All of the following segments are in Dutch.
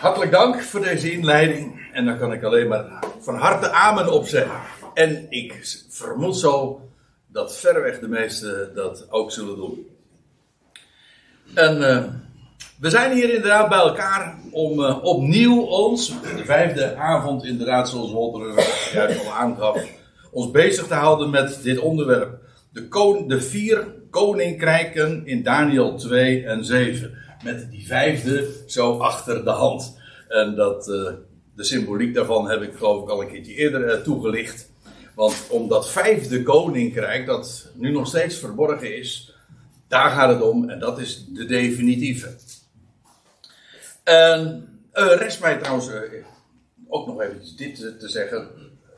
Hartelijk dank voor deze inleiding. En daar kan ik alleen maar van harte amen op zeggen. En ik vermoed zo dat verreweg de meesten dat ook zullen doen. En uh, we zijn hier inderdaad bij elkaar om uh, opnieuw ons, de vijfde avond inderdaad zoals Walter juist al aangaf, ons bezig te houden met dit onderwerp. De, de vier koninkrijken in Daniel 2 en 7 met die vijfde zo achter de hand. En dat, uh, de symboliek daarvan heb ik geloof ik al een keertje eerder uh, toegelicht. Want om dat vijfde koninkrijk, dat nu nog steeds verborgen is, daar gaat het om en dat is de definitieve. En uh, rest mij trouwens ook nog eventjes dit te zeggen.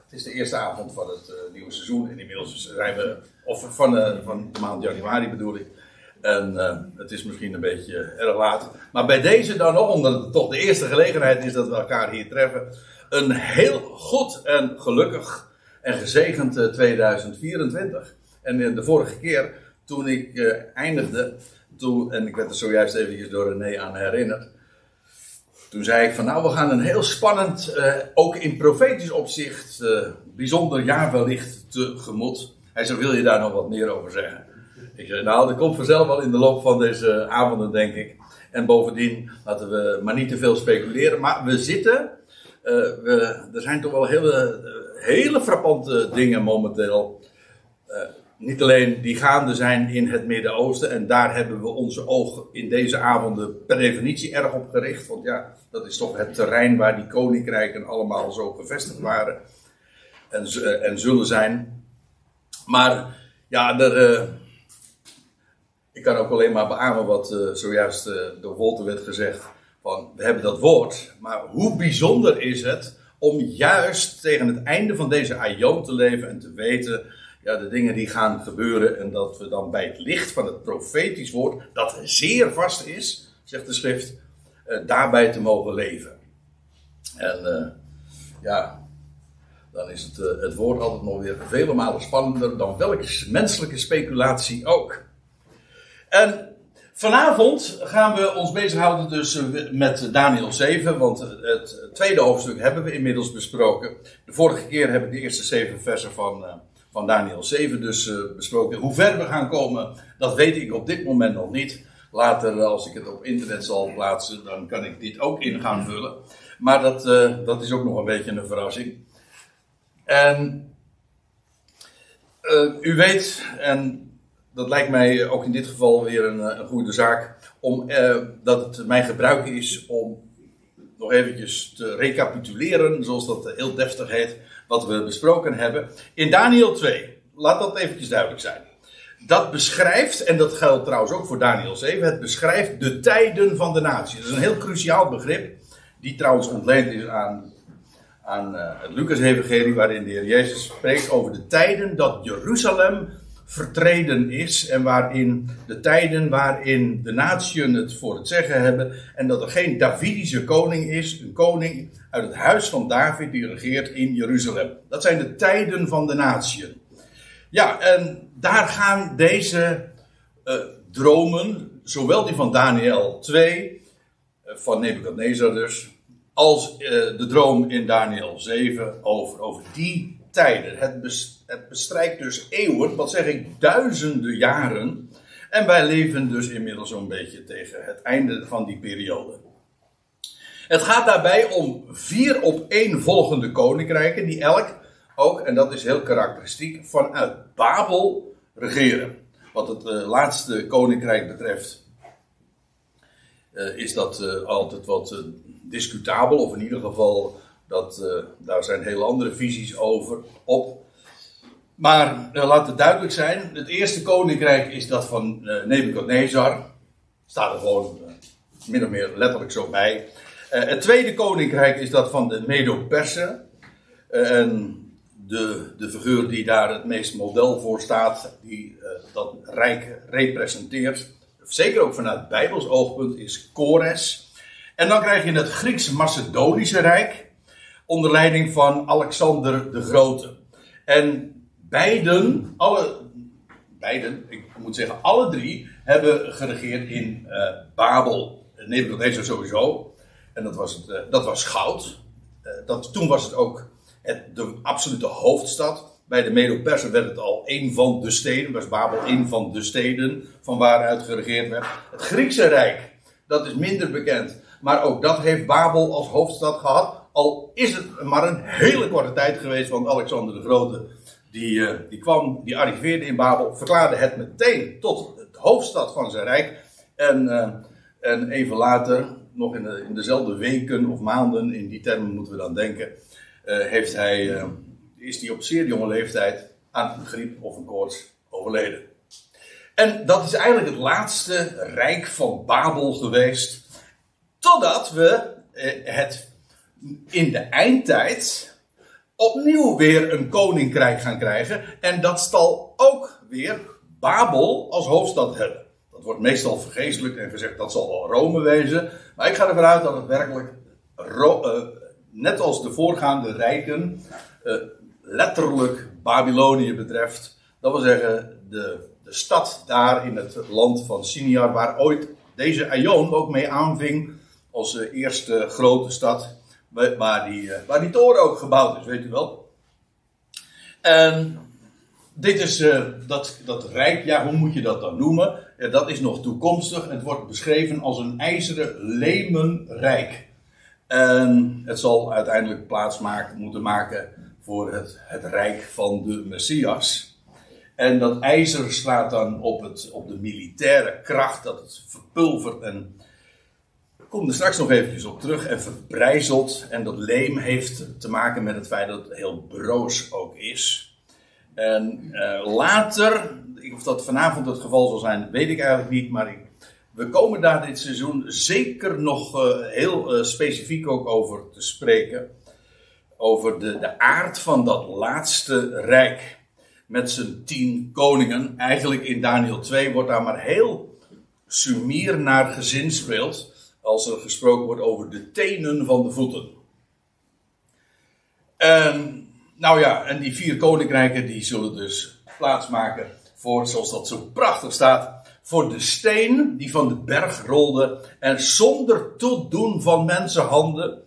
Het is de eerste avond van het nieuwe seizoen en inmiddels zijn we, of van, van de maand januari bedoel ik. En uh, het is misschien een beetje erg laat. Maar bij deze dan nog, omdat het toch de eerste gelegenheid is dat we elkaar hier treffen. Een heel goed en gelukkig en gezegend uh, 2024. En de vorige keer, toen ik eindigde, toen, en ik werd er zojuist eventjes door René aan herinnerd. Toen zei ik van nou, we gaan een heel spannend, ook in profetisch opzicht, bijzonder jaar wellicht tegemoet. Hij zei, wil je daar nog wat meer over zeggen? Ik zei, nou, dat komt vanzelf wel in de loop van deze avonden, denk ik. En bovendien laten we maar niet te veel speculeren. Maar we zitten, uh, we, er zijn toch wel hele, hele frappante dingen momenteel. Niet alleen die gaande zijn in het Midden-Oosten. En daar hebben we onze oog in deze avonden per definitie erg op gericht. Want ja, dat is toch het terrein waar die koninkrijken allemaal zo gevestigd waren. En, en zullen zijn. Maar ja, er ik kan ook alleen maar beamen wat uh, zojuist uh, door Wolter werd gezegd. Van, we hebben dat woord, maar hoe bijzonder is het om juist tegen het einde van deze aion te leven en te weten ja, de dingen die gaan gebeuren en dat we dan bij het licht van het profetisch woord, dat zeer vast is, zegt de schrift, uh, daarbij te mogen leven. En ja, dan is het, het woord altijd nog weer vele malen spannender dan welke menselijke speculatie ook. En vanavond gaan we ons bezighouden dus eh, met Daniel 7, want het tweede hoofdstuk hebben we inmiddels besproken. De vorige keer heb ik de eerste zeven versen van, uh, van Daniel 7 dus besproken. Hoe ver we gaan komen, dat weet ik op dit moment nog niet. Later, als ik het op internet zal plaatsen, dan kan ik dit ook in gaan vullen. Maar dat, dat is ook nog een beetje een verrassing. En u weet, en dat lijkt mij ook in dit geval weer een, eh, een goede zaak. Om, eh, dat het mijn gebruik is om nog eventjes te recapituleren, zoals dat heel deftig heet, wat we besproken hebben. In Daniel 2, laat dat eventjes duidelijk zijn. Dat beschrijft, en dat geldt trouwens ook voor Daniel 7, het beschrijft de tijden van de natie. Dat is een heel cruciaal begrip, die trouwens ontleend is aan, aan het Lucas-evangelie, waarin de Heer Jezus spreekt over de tijden dat Jeruzalem vertreden is en waarin de tijden waarin de natieën het voor het zeggen hebben en dat er geen Davidische koning is, een koning uit het huis van David die regeert in Jeruzalem. Dat zijn de tijden van de natieën. Ja, en daar gaan deze uh, dromen, zowel die van Daniel 2, uh, van Nebukadnezar dus, als uh, de droom in Daniel 7 over, over die Het, het bestrijkt dus eeuwen, wat zeg ik, duizenden jaren. En wij leven dus inmiddels zo'n beetje tegen het einde van die periode. Het gaat daarbij om vier op één volgende koninkrijken, die elk ook, en dat is heel karakteristiek, vanuit Babel regeren. Wat het uh, laatste koninkrijk betreft, uh, is dat uh, altijd wat discutabel, of in ieder geval dat, uh, daar zijn hele andere visies over op. Maar uh, laat het duidelijk zijn: het eerste koninkrijk is dat van uh, Nebukadnezar. Staat er gewoon min of meer letterlijk zo bij. het tweede koninkrijk is dat van de Medo-Persen. en de, de figuur die daar het meest model voor staat, die dat rijk representeert, zeker ook vanuit Bijbels oogpunt, is Kores. En dan krijg je het Grieks-Macedonische Rijk onder leiding van Alexander de Grote. En beiden, alle, beiden, ik moet zeggen alle drie, hebben geregeerd in uh, Babel. Nebukadnezar sowieso. En dat was, het, dat was goud. dat, toen was het ook het, de absolute hoofdstad. Bij de Medo-Persen werd het al een van de steden, was Babel een van de steden van waaruit geregeerd werd. Het Griekse Rijk, dat is minder bekend. Maar ook dat heeft Babel als hoofdstad gehad. Al is het maar een hele korte tijd geweest, want Alexander de Grote, die, uh, die kwam, die arriveerde in Babel, verklaarde het meteen tot de hoofdstad van zijn rijk. En, uh, en even later, nog in, in dezelfde weken of maanden, in die termen moeten we dan denken, uh, heeft hij, is hij op zeer jonge leeftijd aan een griep of een koorts overleden. En dat is eigenlijk het laatste rijk van Babel geweest. Totdat we het in de eindtijd opnieuw weer een koninkrijk gaan krijgen. En dat zal ook weer Babel als hoofdstad hebben. Dat wordt meestal vergeestelijk en gezegd dat zal wel Rome wezen. Maar ik ga ervan uit dat het werkelijk, uh, net als de voorgaande rijken, uh, letterlijk Babylonië betreft. Dat wil zeggen, de, de stad daar in het land van Siniar, waar ooit deze Aion ook mee aanving als de eerste grote stad waar die, eh, waar die toren ook gebouwd is, weet u wel. En dit is uh, dat, dat rijk, ja, hoe moet je dat dan noemen? Ja, dat is nog toekomstig. Het wordt beschreven als een ijzeren lemenrijk. En het zal uiteindelijk plaats maken, moeten maken voor het, het rijk van de Messias. En dat ijzer slaat dan op, het, op de militaire kracht, dat het verpulvert en kom er straks nog eventjes op terug en verbrijzeld. En dat leem heeft te maken met het feit dat het heel broos ook is. En uh, later, of dat vanavond het geval zal zijn, weet ik eigenlijk niet. Maar we komen daar dit seizoen zeker nog uh, heel uh, specifiek ook over te spreken. Over de, de aard van dat laatste rijk. Met zijn tien koningen. Eigenlijk in Daniel 2 wordt daar maar heel sumier naar gezinspeeld als er gesproken wordt over de tenen van de voeten. En, nou ja, en die vier koninkrijken die zullen dus plaatsmaken voor, zoals dat zo prachtig staat, voor de steen die van de berg rolde en zonder toedoen van mensenhanden.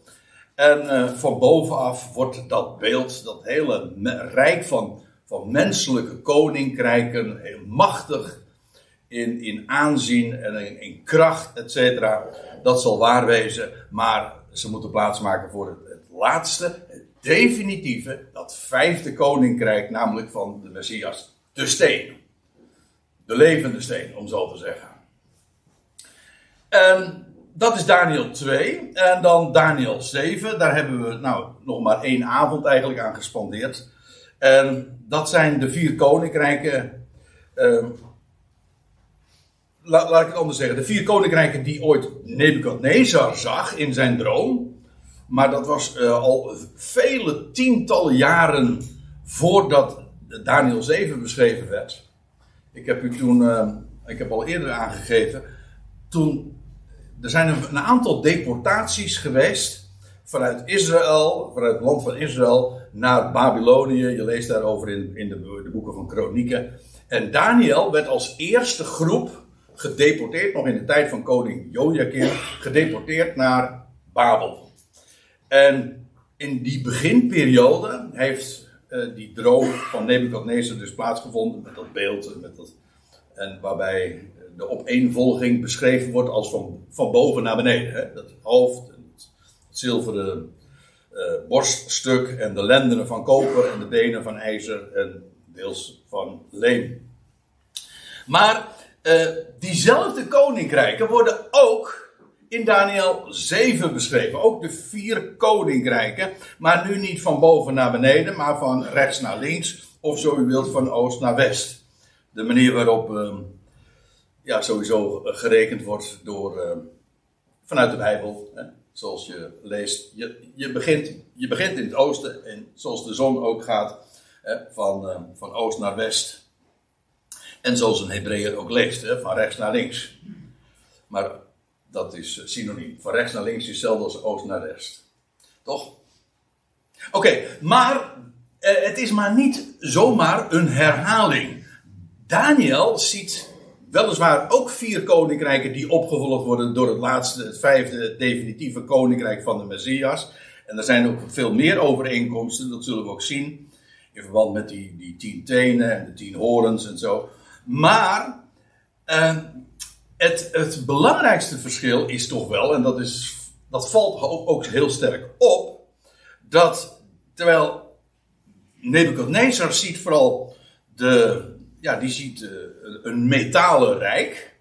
En uh, van bovenaf wordt dat beeld, dat hele rijk van, van menselijke koninkrijken, heel machtig in, in aanzien en in, in kracht, et cetera dat zal waar wezen, maar ze moeten plaatsmaken voor het, het laatste, het definitieve, dat vijfde koninkrijk, namelijk van de Messias, de steen. De levende steen, om zo te zeggen. En dat is Daniel 2. En dan Daniel 7. Daar hebben we nou nog maar één avond eigenlijk aan gespandeerd. En dat zijn de vier koninkrijken. Uh, laat ik het anders zeggen, de vier koninkrijken die ooit Nebukadnezar zag in zijn droom. Maar dat was uh, al vele tientallen jaren voordat Daniel 7 beschreven werd. Ik heb u toen, uh, ik heb al eerder aangegeven, toen, er zijn een, een, aantal deportaties geweest vanuit Israël, vanuit het land van Israël, naar Babylonië. Je leest daarover in, in de, de boeken van Kronieken. En Daniel werd als eerste groep gedeporteerd, nog in de tijd van koning Joachim, gedeporteerd naar Babel. En in die beginperiode heeft uh, die droom van Nebuchadnezzar dus plaatsgevonden met dat beeld, met dat, en waarbij de opeenvolging beschreven wordt als van, van boven naar beneden. Hè? Dat hoofd, het, zilveren uh, borststuk en de lendenen van koper en de benen van ijzer en deels van leem. Maar uh, diezelfde koninkrijken worden ook in Daniel 7 beschreven. Ook de vier koninkrijken. Maar nu niet van boven naar beneden, maar van rechts naar links. Of zo u wilt, van oost naar west. De manier waarop uh, ja, sowieso gerekend wordt door, uh, vanuit de Bijbel. Hè? Zoals je leest. Je, je, begint, je begint in het oosten. En zoals de zon ook gaat. van, van oost naar west. En zoals een Hebreeër ook leest, hè, van rechts naar links. Maar dat is eh, synoniem. Van rechts naar links is hetzelfde als oost naar west. Toch? Oké, maar eh, het is maar niet zomaar een herhaling. Daniel ziet weliswaar ook vier koninkrijken die opgevolgd worden door het laatste, het vijfde definitieve koninkrijk van de Messias. En er zijn ook veel meer overeenkomsten, dat zullen we ook zien. In verband met die, die tien tenen en de tien horens en zo. Maar uh, het, het belangrijkste verschil is toch wel, en dat, is, dat valt ook, heel sterk op, dat terwijl Nebuchadnezzar ziet vooral de, ja, die ziet uh, een metalen rijk.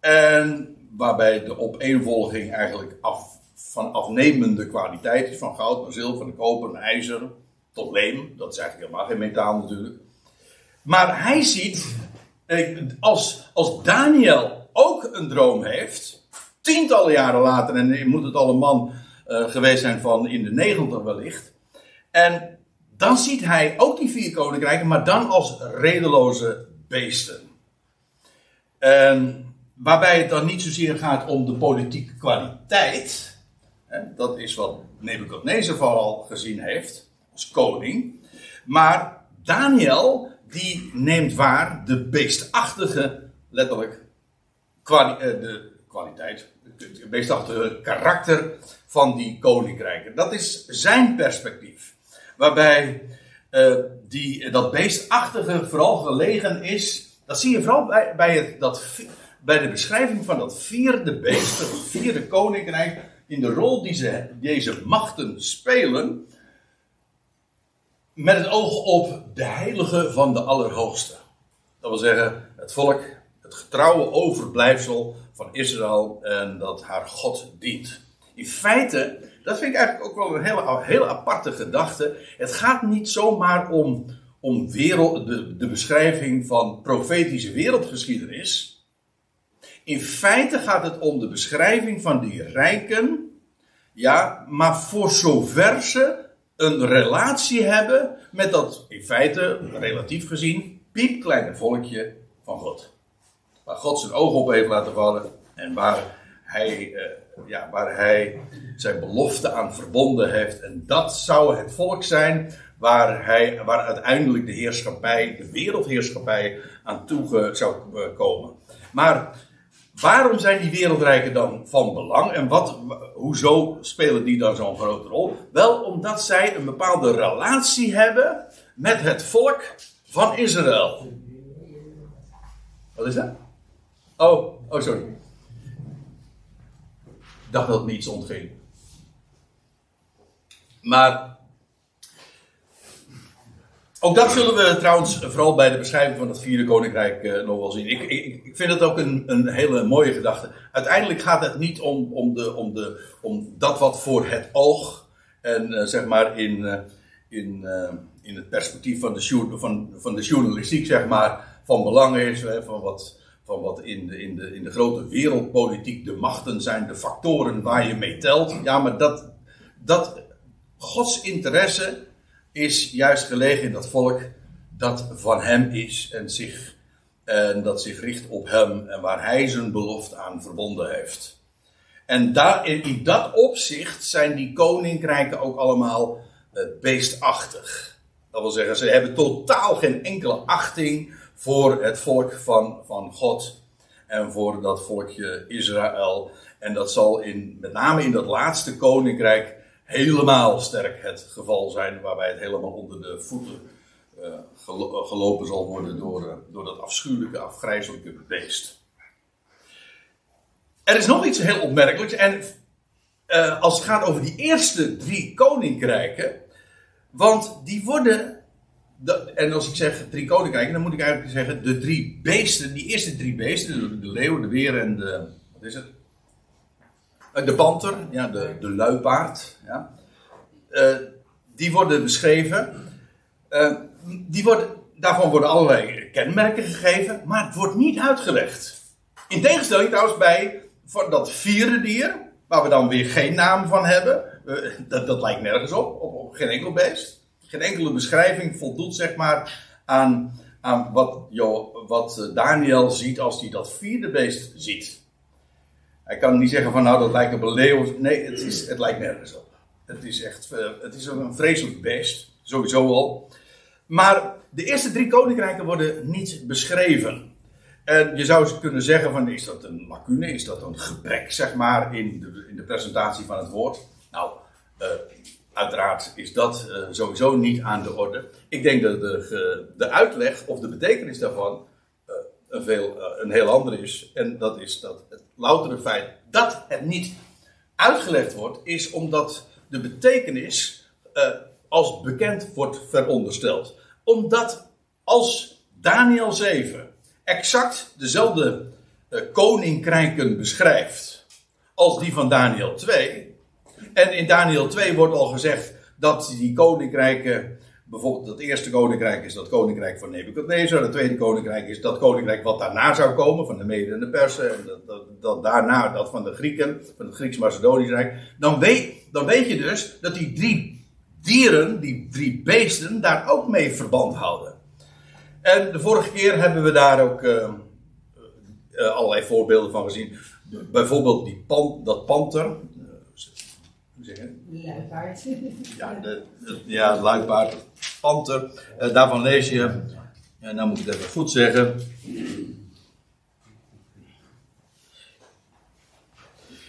En waarbij de opeenvolging eigenlijk af, van afnemende kwaliteit is. Van goud naar zilver, van koper naar ijzer tot leem. Dat is eigenlijk helemaal geen metaal natuurlijk. Maar hij ziet, eh, als, als Daniel ook een droom heeft, tientallen jaren later, en moet het al een man uh, geweest zijn van in de negentig wellicht. En dan ziet hij ook die vier koninkrijken, maar dan als redeloze beesten. En waarbij het dan niet zozeer gaat om de politieke kwaliteit. Hè, dat is wat Nebuchadnezzar vooral gezien heeft, als koning. Maar Daniel, die neemt waar de beestachtige, letterlijk, kwali eh, de kwaliteit, het beestachtige karakter van die koninkrijken. Dat is zijn perspectief. Waarbij uh, die, dat beestachtige vooral gelegen is. Dat zie je vooral bij, bij, het, dat, bij de beschrijving van dat vierde beest, dat vierde koninkrijk. In de rol die ze, deze machten spelen. Met het oog op de heilige van de Allerhoogste. Dat wil zeggen, het volk, het getrouwe overblijfsel van Israël en dat haar God dient. In feite, dat vind ik eigenlijk ook wel een hele, hele aparte gedachte. Het gaat niet zomaar om, om wereld, de, de beschrijving van profetische wereldgeschiedenis. In feite gaat het om de beschrijving van die rijken. Ja, maar voor zover ze een relatie hebben met dat, in feite, relatief gezien, piepkleine volkje van God. Waar God zijn oog op heeft laten vallen en waar hij, uh, ja, waar hij zijn belofte aan verbonden heeft. En dat zou het volk zijn waar, hij, waar uiteindelijk de heerschappij, de wereldheerschappij aan toe zou uh, komen. Maar waarom zijn die wereldrijken dan van belang? En wat, hoezo spelen die dan zo'n grote rol? Wel omdat zij een bepaalde relatie hebben met het volk van Israël. Wat is dat? Oh, oh sorry. Ik dacht dat het niets ontging. Maar. Ook dat zullen we trouwens vooral bij de beschrijving van het vierde koninkrijk uh, nog wel zien. Ik, ik, ik, vind het ook een, een hele mooie gedachte. Uiteindelijk gaat het niet om, om, de, om, de, om dat wat voor het oog en uh, zeg maar in, uh, in, in het perspectief van de, van, van de journalistiek zeg maar van belang is. van wat, van wat in de, in, de, in de grote wereldpolitiek de machten zijn, de factoren waar je mee telt. Ja, maar dat, dat Gods interesse is juist gelegen in dat volk dat van hem is en, zich, en dat zich richt op hem en waar hij zijn belofte aan verbonden heeft. En daar, in dat opzicht zijn die koninkrijken ook allemaal uh, beestachtig. Dat wil zeggen, ze hebben totaal geen enkele achting voor het volk van, van God en voor dat volkje Israël. En dat zal in, met name in dat laatste koninkrijk helemaal sterk het geval zijn, waarbij het helemaal onder de voeten uh, gelopen zal worden door, uh, door dat afschuwelijke, afgrijzelijke beest. Er is nog iets heel opmerkelijks. En als het gaat over die eerste drie koninkrijken. Want die worden en als ik zeg drie koninkrijken, dan moet ik eigenlijk zeggen de drie beesten, die eerste drie beesten, de, leeuw, de weer en de, wat is het? Eh, de panter, ja, de, de luipaard, ja. Uh, die worden beschreven. Uh, die worden, daarvan worden allerlei kenmerken gegeven, maar het wordt niet uitgelegd. In tegenstelling trouwens bij dat vierde dier, waar we dan weer geen naam van hebben. dat, dat lijkt nergens op, op, op geen enkel beest geen enkele beschrijving voldoet zeg maar aan, aan wat, jo, wat eh, Daniel ziet als hij dat vierde beest ziet. Hij kan niet zeggen van nou dat lijkt op een leeuw. Nee, het, is, het lijkt nergens op. Het is echt uh, het is een vreselijk beest, sowieso al. Maar de eerste drie koninkrijken worden niet beschreven. En je zou kunnen zeggen van, is dat een lacune, is dat een gebrek, zeg maar, in de, in de presentatie van het woord? Nou, uh, uiteraard is dat uh, sowieso niet aan de orde. Ik denk dat de, de uitleg of de betekenis daarvan een, veel, een heel ander is. En dat is dat het loutere feit dat het niet uitgelegd wordt, is omdat de betekenis als bekend wordt verondersteld. Omdat als Daniel 7 exact dezelfde uh, koninkrijken beschrijft als die van Daniel 2. En in Daniel 2 wordt al gezegd dat die koninkrijken, bijvoorbeeld dat eerste koninkrijk is dat koninkrijk van Nebuchadnezzar, het tweede koninkrijk is dat koninkrijk wat daarna zou komen, van de Mede en de Persen, en dat, dat, daarna dat van de Grieken, van het Grieks-Macedonisch Rijk. Dan weet, dan weet je dus dat die drie dieren, die drie beesten, daar ook mee verband houden. En de vorige keer hebben we daar ook uh, uh, allerlei voorbeelden van gezien. Bijvoorbeeld die pan, dat panter. Uh? Luipaard. Ja, de, ja, luipaard, panter. daarvan lees je, ja, nou moet ik het even goed zeggen.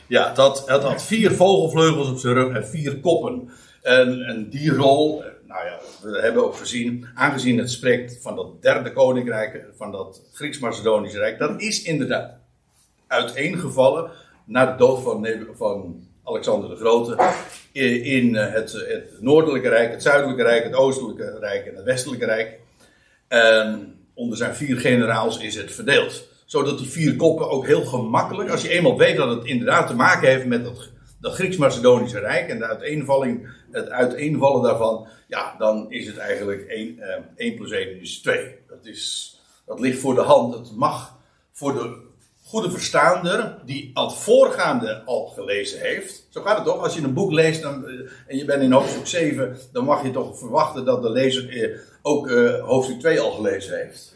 Ja, dat, het had vier vogelvleugels op zijn rug en vier koppen. En, en die rol, nou ja, we hebben ook gezien, aangezien het spreekt van dat derde koninkrijk, van dat Grieks-Macedonische Rijk, dat is inderdaad uiteengevallen na de dood van, van Alexander de Grote in het, het noordelijke rijk, het zuidelijke rijk, het oostelijke rijk en het westelijke rijk. En onder zijn vier generaals is het verdeeld. Zodat die vier koppen ook heel gemakkelijk, als je eenmaal weet dat het inderdaad te maken heeft met dat dat Grieks-Macedonische Rijk en de uiteenvalling, het uiteenvallen daarvan, ja, dan is het eigenlijk 1, uh, 1 plus 1 is 2. Dat, is, dat ligt voor de hand. Het mag voor de goede verstaander, die al voorgaande al gelezen heeft. Zo gaat het toch? Als je een boek leest dan, uh, en je bent in hoofdstuk 7, dan mag je toch verwachten dat de lezer uh, ook uh, hoofdstuk 2 al gelezen heeft.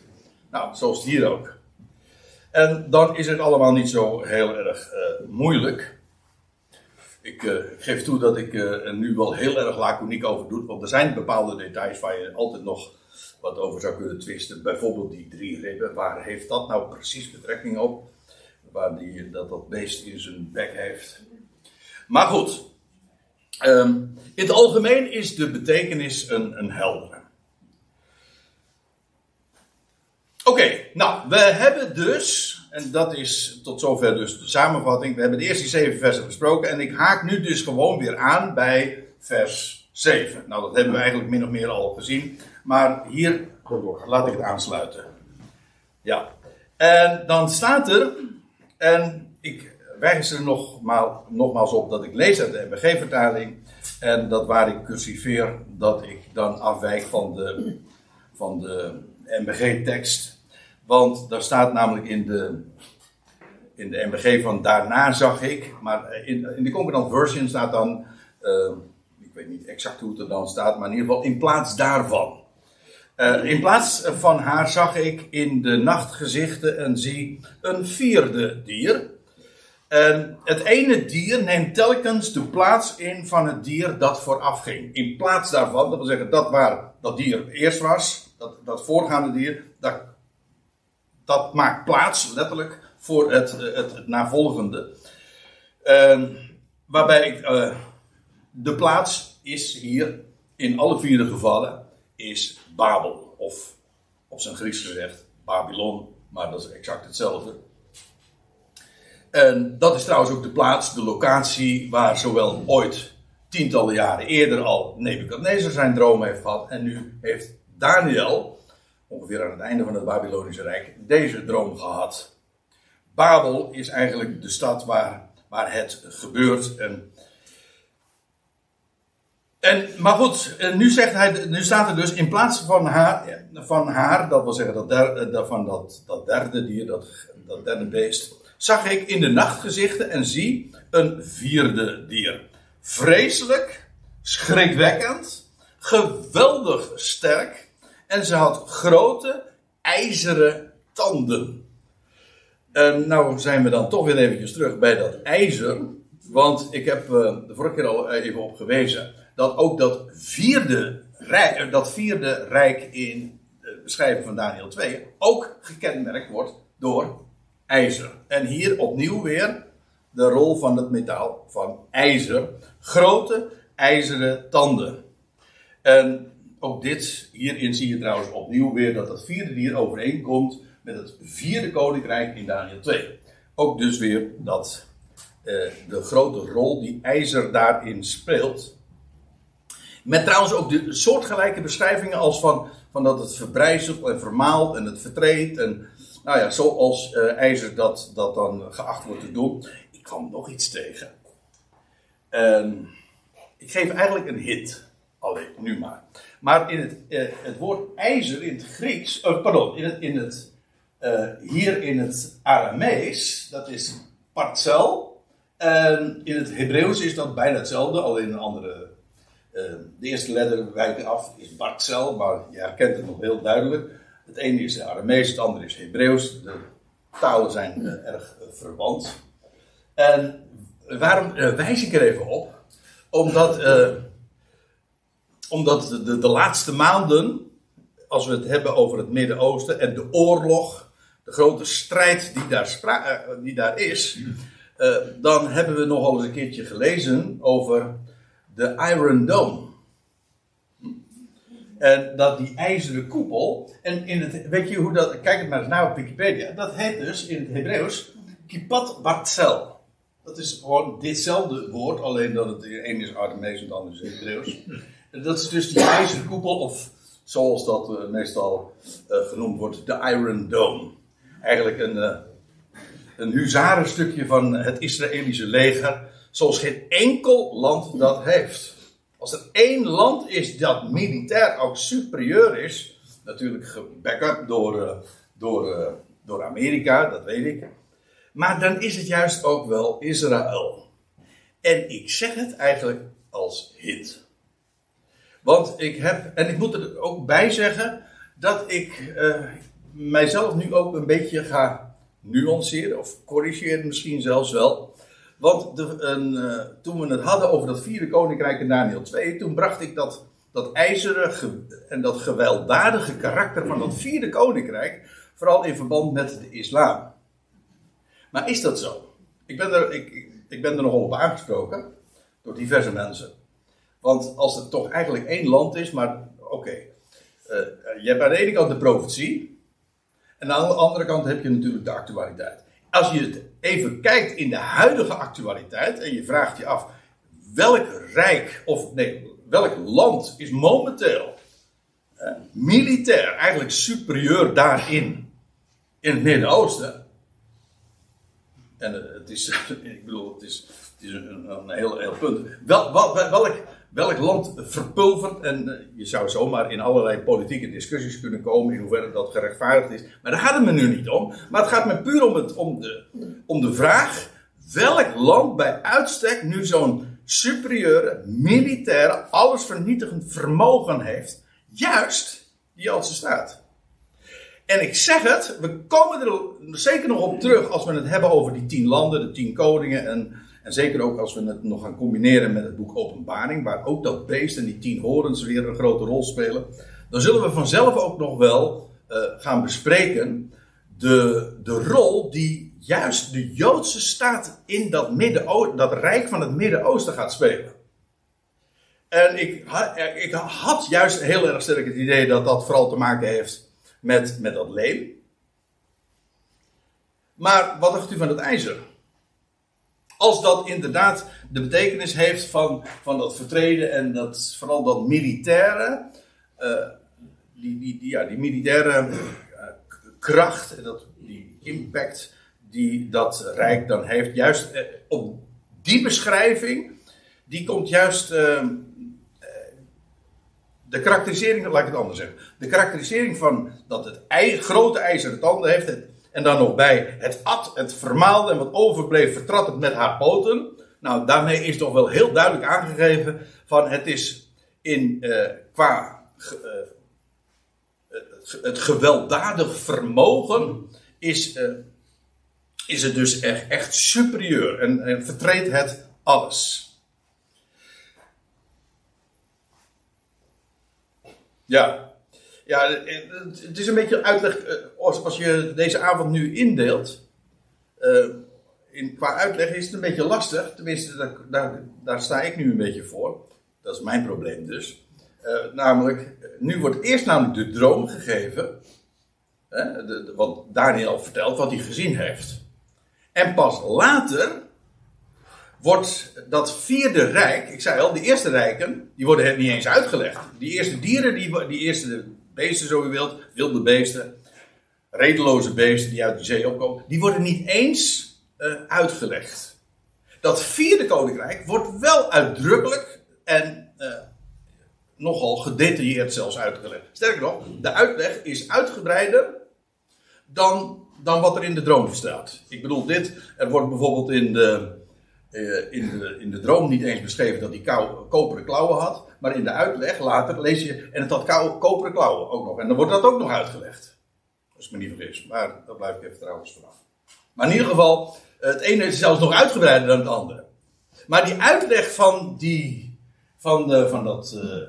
Nou, zoals hier ook. En dan is het allemaal niet zo heel erg moeilijk. Ik, geef toe dat ik er nu wel heel erg laconiek over doe. Want er zijn bepaalde details waar je altijd nog wat over zou kunnen twisten. Bijvoorbeeld die drie ribben. Waar heeft dat nou precies betrekking op? Waar die, dat dat beest in zijn bek heeft. Maar goed. Um, in het algemeen is de betekenis een, een heldere. Oké, nou, we hebben dus en dat is tot zover dus de samenvatting. We hebben de eerste zeven versen besproken. En ik haak nu dus gewoon weer aan bij vers 7. Nou, dat hebben we eigenlijk min of meer al gezien. Maar hier laat ik het aansluiten. Ja. En dan staat er. En ik wijs er nogmaal, nogmaals op dat ik lees uit de MBG-vertaling. En dat waar ik cursiveer, dat ik dan afwijk van de, van de MBG-tekst. Want daar staat namelijk in de, in de MBG van daarna zag ik, maar in, de Concordant Version staat dan, uh, ik weet niet exact hoe het er dan staat, maar in ieder geval in plaats daarvan. Uh, in plaats van haar zag ik in de nachtgezichten en zie een vierde dier. En het ene dier neemt telkens de plaats in van het dier dat vooraf ging. In plaats daarvan, dat wil zeggen dat waar dat dier eerst was, dat, dat voorgaande dier, dat dat maakt plaats, letterlijk, voor het, het, het navolgende. Uh, waarbij ik, uh, de plaats is hier, in alle vier de gevallen, is Babel. Of op zijn Grieks gezegd, Babylon, maar dat is exact hetzelfde. En dat is trouwens ook de plaats, de locatie waar zowel ooit tientallen jaren eerder al Nebuchadnezzar zijn droom heeft gehad. En nu heeft Daniel, ongeveer aan het einde van het Babylonische Rijk, deze droom gehad. Babel is eigenlijk de stad waar, waar het gebeurt. En, en, maar goed, nu, zegt hij, nu staat er dus in plaats van haar, van haar dat wil zeggen dat, der, van dat, dat derde dier, dat, dat derde beest, zag ik in de nachtgezichten en zie een vierde dier. Vreselijk, schrikwekkend, geweldig sterk en ze had grote ijzeren tanden. En nou zijn we dan toch weer eventjes terug bij dat ijzer. Want ik heb uh, de vorige keer al even op gewezen dat ook dat vierde rijk, dat vierde rijk in de beschrijving van Daniel 2 ook gekenmerkt wordt door ijzer. En hier opnieuw weer de rol van het metaal, van ijzer. Grote ijzeren tanden. En ook dit, hierin zie je trouwens opnieuw weer dat het vierde dier overeenkomt met het vierde koninkrijk in Daniel 2. Ook dus weer dat eh, de grote rol die ijzer daarin speelt. Met trouwens ook de soortgelijke beschrijvingen als van, van dat het verbrijzelt en vermaalt en het vertreedt. En nou ja, zoals uh, ijzer dat, dat dan geacht wordt te doen. Ik kwam nog iets tegen. Um, ik geef eigenlijk een hit. Alleen, nu maar. Maar in het, uh, het woord ijzer in het Grieks, oh, pardon, in het, in het, uh, hier in het Aramees, dat is parcel. En in het Hebreeuws is dat bijna hetzelfde, alleen een andere. Uh, de eerste letter wijkt af, is Bartzel, maar je herkent het nog heel duidelijk. Het ene is Aramees, het andere is Hebreeuws. De talen zijn erg verwant. En waarom wijs ik er even op? Omdat omdat de, de, laatste maanden, als we het hebben over het Midden-Oosten en de oorlog, de grote strijd die daar, die daar is, dan hebben we nogal eens een keertje gelezen over de Iron Dome. En dat die ijzeren koepel, en in het, weet je hoe dat, kijk het maar eens naar op Wikipedia, dat heet dus in het Hebreeuws Kipat Bartzel. Dat is gewoon ditzelfde woord, alleen dat het een is Artemees en het andere is Hebreeuws. Dat is dus die ijzeren koepel, of zoals dat uh, meestal uh, genoemd wordt, de Iron Dome. Eigenlijk een, uh, een huzarenstukje van het Israëlische leger, zoals geen enkel land dat heeft. Als er één land is dat militair ook superieur is, natuurlijk gebackup door, door, door Amerika, dat weet ik. Maar dan is het juist ook wel Israël. En ik zeg het eigenlijk als hit. Want ik heb, en ik moet er ook bij zeggen, dat ik uh, mijzelf nu ook een beetje ga nuanceren, of corrigeren misschien zelfs wel. Want de, uh, toen we het hadden over dat vierde koninkrijk in Daniel 2, toen bracht ik dat, dat ijzeren en dat gewelddadige karakter van dat vierde koninkrijk, vooral in verband met de islam. Maar is dat zo? Ik ben er, ik, ik ben er nogal op aangesproken door diverse mensen. Want als het toch eigenlijk één land is, maar oké. Okay. Uh, eh, je hebt aan de ene kant de profetie. En aan de andere kant heb je natuurlijk de actualiteit. Als je het even kijkt in de huidige actualiteit en je vraagt je af welk rijk, of nee, welk land is momenteel militair eigenlijk superieur daarin in het Midden-Oosten. En het is, ik bedoel, het is, het is een, een heel, heel punt. Wel, wel, welk, welk land verpulvert. En eh, je zou zomaar in allerlei politieke discussies kunnen komen in hoeverre dat gerechtvaardigd is. Maar daar gaat het me nu niet om. Maar het gaat me puur om, het, om, de, om de vraag: welk land bij uitstek nu zo'n superieure, militaire, allesvernietigend vermogen heeft? Juist die Joodse staat. En ik zeg het, we komen er zeker nog op terug als we het hebben over die tien landen, de tien koningen en en zeker ook als we het nog gaan combineren met het boek Openbaring, waar ook dat beest en die tien horens weer een grote rol spelen. Dan zullen we vanzelf ook nog wel uh, gaan bespreken de, de rol die juist de Joodse staat in dat, midden dat rijk van het Midden-Oosten gaat spelen. En ik, ik had juist heel erg sterk het idee dat dat vooral te maken heeft met, met dat leem. Maar wat dacht u van het ijzer? Als dat inderdaad de betekenis heeft van, van dat vertreden en dat, vooral dat militaire, uh, die, die, ja, die militaire uh, kracht, dat, die impact die dat Rijk dan heeft, juist uh, op die beschrijving, die komt juist. de karakterisering, laat ik het anders zeggen. De karakterisering van dat het ei, grote ijzeren tanden heeft, het en dan nog bij het at, het vermaalde en wat overbleef, vertrad het met haar poten. Nou, daarmee is toch wel heel duidelijk aangegeven van het is in, uh, qua uh, het gewelddadig vermogen is, uh, is het dus echt, echt superieur en, en vertreedt het alles. Ja, Ja, het is een beetje uitleg. eh, Als, je deze avond nu indeelt. eh, in, qua uitleg is het een beetje lastig. Tenminste, daar, daar, sta ik nu een beetje voor. Dat is mijn probleem dus. Eh, namelijk, nu wordt eerst namelijk de droom gegeven. Hè, de, de- wat Daniel vertelt, wat hij gezien heeft. En pas later wordt dat vierde rijk, ik zei al, die eerste rijken, die worden niet eens uitgelegd. Die eerste dieren, die, die eerste beesten, zo u wilt, wilde beesten, redeloze beesten die uit de zee opkomen, die worden niet eens eh, uitgelegd. Dat vierde koninkrijk wordt wel uitdrukkelijk en eh, nogal gedetailleerd zelfs uitgelegd. Sterker nog, de uitleg is uitgebreider dan, dan wat er in de droom staat. Ik bedoel dit, er wordt bijvoorbeeld in de, in de, in de droom niet eens beschreven dat hij koperen klauwen had, maar in de uitleg later lees je, en het had koperen klauwen ook nog. En dan wordt dat ook nog uitgelegd. Als ik me niet vergis, maar daar blijf ik even trouwens vanaf. Maar in ieder geval, het ene is zelfs nog uitgebreider dan het andere. Maar die uitleg van, die, van, de, van dat, eh,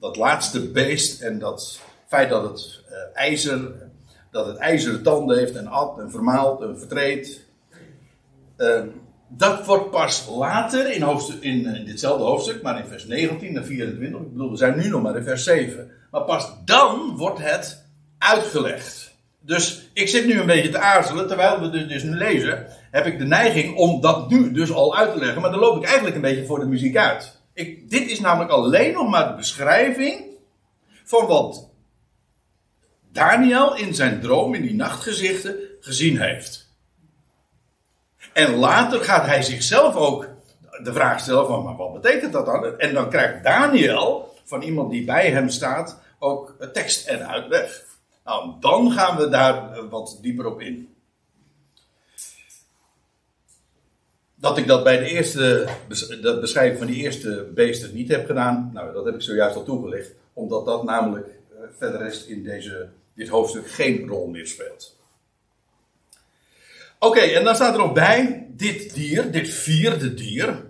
dat laatste beest en dat feit dat het eh, ijzer, dat het ijzeren tanden heeft en at en vermaalt en vertreedt. eh, dat wordt pas later in, in, in ditzelfde hoofdstuk, maar in vers 19 en 24. Ik bedoel, we zijn nu nog maar in vers 7. Maar pas dan wordt het uitgelegd. Dus ik zit nu een beetje te aarzelen, terwijl we dus nu lezen, heb ik de neiging om dat nu dus al uit te leggen. Maar dan loop ik eigenlijk een beetje voor de muziek uit. Ik, dit is namelijk alleen nog maar de beschrijving van wat Daniel in zijn droom, in die nachtgezichten, gezien heeft. En later gaat hij zichzelf ook de vraag stellen van, maar wat betekent dat dan? En dan krijgt Daniel, van iemand die bij hem staat, ook tekst en uitleg. Nou, dan gaan we daar wat dieper op in. Dat ik dat bij de eerste dat beschrijving van die eerste beesten niet heb gedaan, nou, dat heb ik zojuist al toegelicht. Omdat dat namelijk eh, verder in deze, dit hoofdstuk geen rol meer speelt. Oké, en dan staat er nog bij, dit dier, dit vierde dier,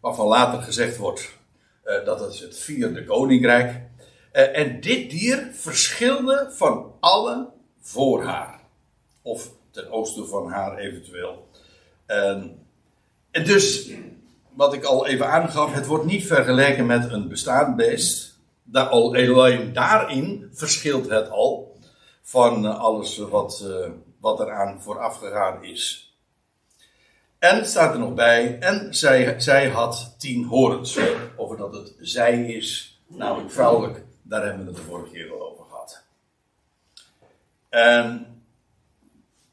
waarvan later gezegd wordt eh, dat het het vierde koninkrijk. Eh, en dit dier verschilde van alle voor haar. Of ten oosten van haar eventueel. Ehm, en dus, wat ik al even aangaf, het wordt niet vergeleken met een bestaand beest. Daar al, alleen daarin verschilt het al van alles wat, eh, wat eraan vooraf gegaan is. En staat er nog bij, en zij, zij had tien horens. Over dat het zij is, namelijk vrouwelijk, daar hebben we het de vorige keer al over gehad. En,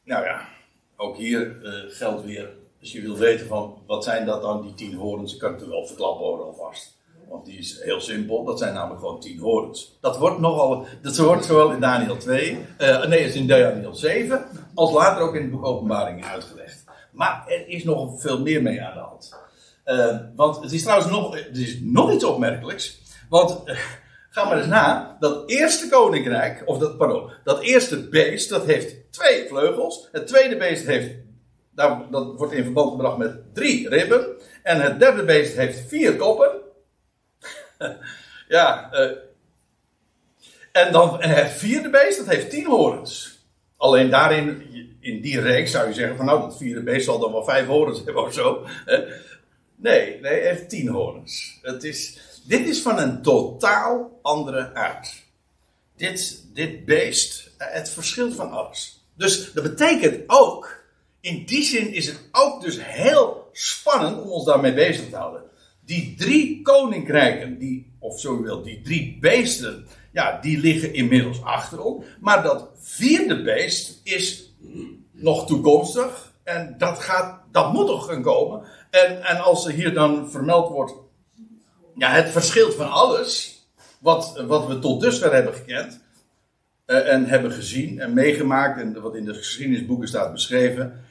nou ja, ook hier eh, geldt weer, als je wil weten van wat zijn dat dan, die tien horens, ik kan het er wel verklappen hoor alvast. Want die is heel simpel, dat zijn namelijk gewoon tien horens. Dat wordt nogal, dat wordt zowel in Daniel 2, eh, nee, is in Daniel 7, als later ook in het boek Openbaring uitgelegd. Maar er is nog veel meer mee aan de hand. Eh, want het is trouwens nog, er is nog iets opmerkelijks. Want eh, ga maar eens na, dat eerste koninkrijk, of dat, pardon, dat eerste beest, dat heeft twee vleugels. Het tweede beest heeft, dat wordt in verband gebracht met drie ribben. En het derde beest heeft vier koppen. ja, eh, en dan en het vierde beest, dat heeft tien horens. Alleen daarin, in die reeks zou je zeggen van nou, dat vierde beest zal dan wel vijf horens hebben of zo. Nee, nee, heeft tien horens. Het is, dit is van een totaal andere aard. Dit, dit beest, eh, het verschilt van alles. Dus dat betekent ook, in die zin is het ook dus heel spannend om ons daarmee bezig te houden. Die drie koninkrijken, die, of zo u wilt, die drie beesten, ja, die liggen inmiddels achter ons. Maar dat vierde beest is nog toekomstig. En dat, gaat, dat moet toch gaan komen. En, en als er hier dan vermeld wordt. Ja, het verschilt van alles. Wat, wat we tot dusver hebben gekend. eh, en hebben gezien en meegemaakt. En wat in de geschiedenisboeken staat beschreven.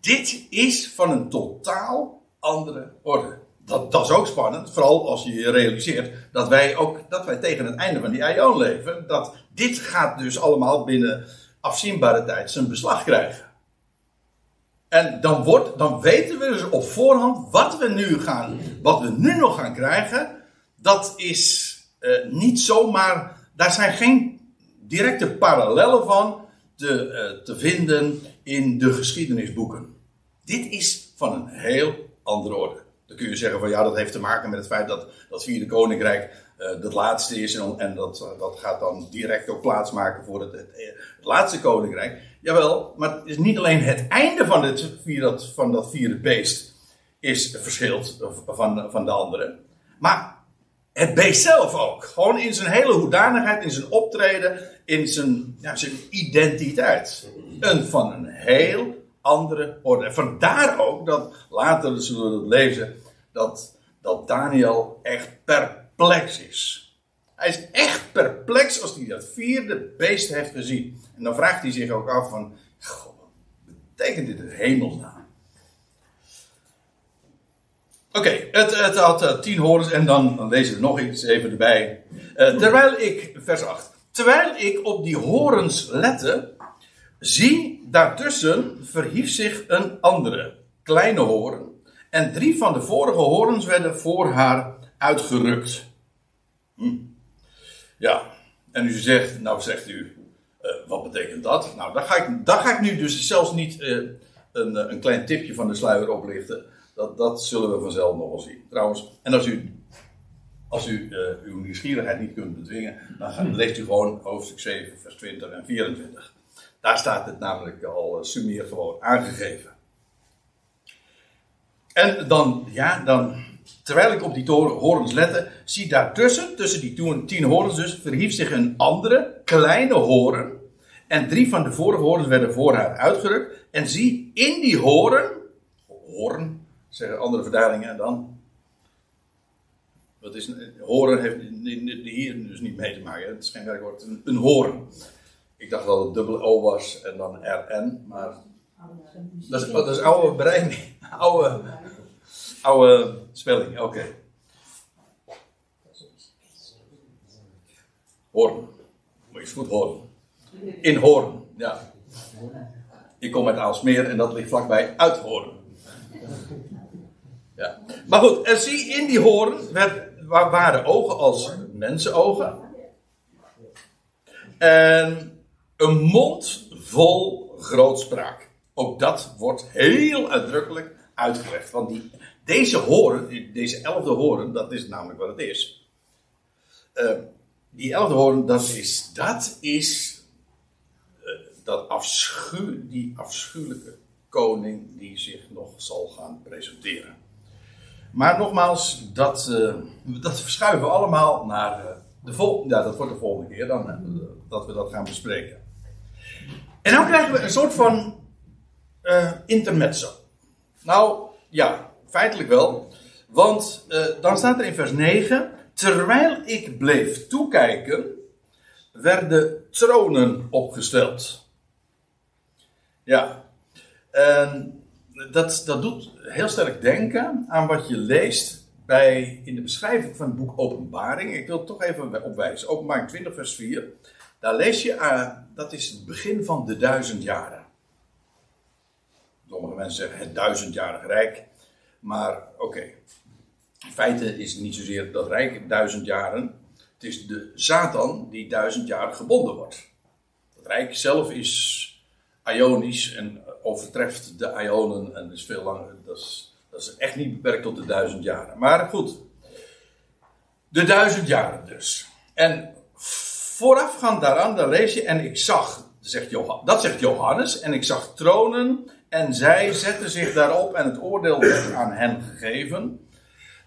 Dit is van een totaal andere orde. Dat, dat is ook spannend. Vooral als je je realiseert dat wij ook dat wij tegen het einde van die aion leven. Dat dit gaat dus allemaal binnen afzienbare tijd zijn beslag krijgen. En dan, wordt, dan weten we dus op voorhand wat we nu gaan, wat we nu nog gaan krijgen. Dat is eh, niet zomaar, daar zijn geen directe parallellen van eh, te vinden in de geschiedenisboeken. Dit is van een heel andere orde. Dan kun je zeggen van ja, dat heeft te maken met het feit dat dat vierde koninkrijk het laatste is en, en dat, dat gaat dan direct ook plaatsmaken voor het, het, het, laatste koninkrijk. Jawel, maar het is niet alleen het einde van, het, van dat vierde beest is verschilt van, van de andere, maar het beest zelf ook. Gewoon in zijn hele hoedanigheid, in zijn optreden, in zijn, ja, zijn identiteit. Een van een heel andere orde. En vandaar ook dat, later zullen we lezen, dat, dat Daniel echt perplex is. Hij is echt perplex als hij dat vierde beest heeft gezien. En dan vraagt hij zich ook af van, God, wat betekent dit het hemelsnaam? Oké, het, het, had uh, tien horens en dan, dan lezen we nog iets even erbij. Uh, terwijl ik, vers 8. Terwijl ik op die horens lette, zie daartussen verhief zich een andere, kleine horen. En drie van de vorige horens werden voor haar uitgerukt. Hm. Ja, en u zegt, nou zegt u, uh, wat betekent dat? Nou, daar ga ik, daar ga ik nu dus zelfs niet een, een klein tipje van de sluier oplichten. Dat, dat zullen we vanzelf nog wel zien. Trouwens, en als u, als u uw nieuwsgierigheid niet kunt bedwingen, dan leest u gewoon hoofdstuk 7, vers 20 en 24. Daar staat het namelijk al uh, sumier gewoon aangegeven. En dan, ja, dan, terwijl ik op die horens lette, zie daartussen, tussen die tien horens dus, verhief zich een andere, kleine horen. En drie van de vorige horens werden voor haar uitgerukt. En zie, in die horen, hoorn, zeggen andere vertalingen dan. Wat is, horen heeft hier dus niet mee te maken. Het is geen werkwoord. Een, een horen. Ik dacht dat het dubbele O was en dan RN. Maar dat is, dat is oude berekening. Oude, oude spelling. Oké. Okay. Hoorn. Moet je eens goed horen. In Hoorn. Ja. Ik kom uit Aalsmeer en dat ligt vlakbij Uithoorn. Ja. Maar goed, en zie in die hoorn werd, waren ogen als mensenogen. En een mond vol grootspraak. Ook dat wordt heel uitdrukkelijk uitgelegd. Want die, deze horen, deze elfde horen, dat is namelijk wat het is. Uh, die elfde horen, dat is, dat is uh, dat afschuw, die afschuwelijke koning die zich nog zal gaan presenteren. Maar nogmaals, dat, uh, dat verschuiven we allemaal naar uh, de volgende. Ja, dat wordt de volgende keer dan, dat we dat gaan bespreken. En dan krijgen we een soort van intermezzo. Nou, ja, feitelijk wel. Want dan staat er in vers 9: Terwijl ik bleef toekijken, werden tronen opgesteld. Ja. Dat, dat doet heel sterk denken aan wat je leest bij, in de beschrijving van het boek Openbaring. Ik wil toch even opwijzen. Openbaring 20, vers 4. Daar lees je, uh, dat is het begin van de duizend jaren. Sommige mensen zeggen het duizendjarig rijk. Maar oké, in feite is het niet zozeer dat rijk duizend jaren. Het is de Satan die duizend jaar gebonden wordt. Het rijk zelf is ionisch en overtreft de Ionen en is veel langer. Dat is, dat is echt niet beperkt tot de duizend jaren. Maar goed, de duizend jaren dus. En voorafgaand daaraan, daar lees je, en ik zag, zegt Johannes, dat zegt Johannes, en ik zag tronen en zij zetten zich daarop en het oordeel werd aan hen gegeven.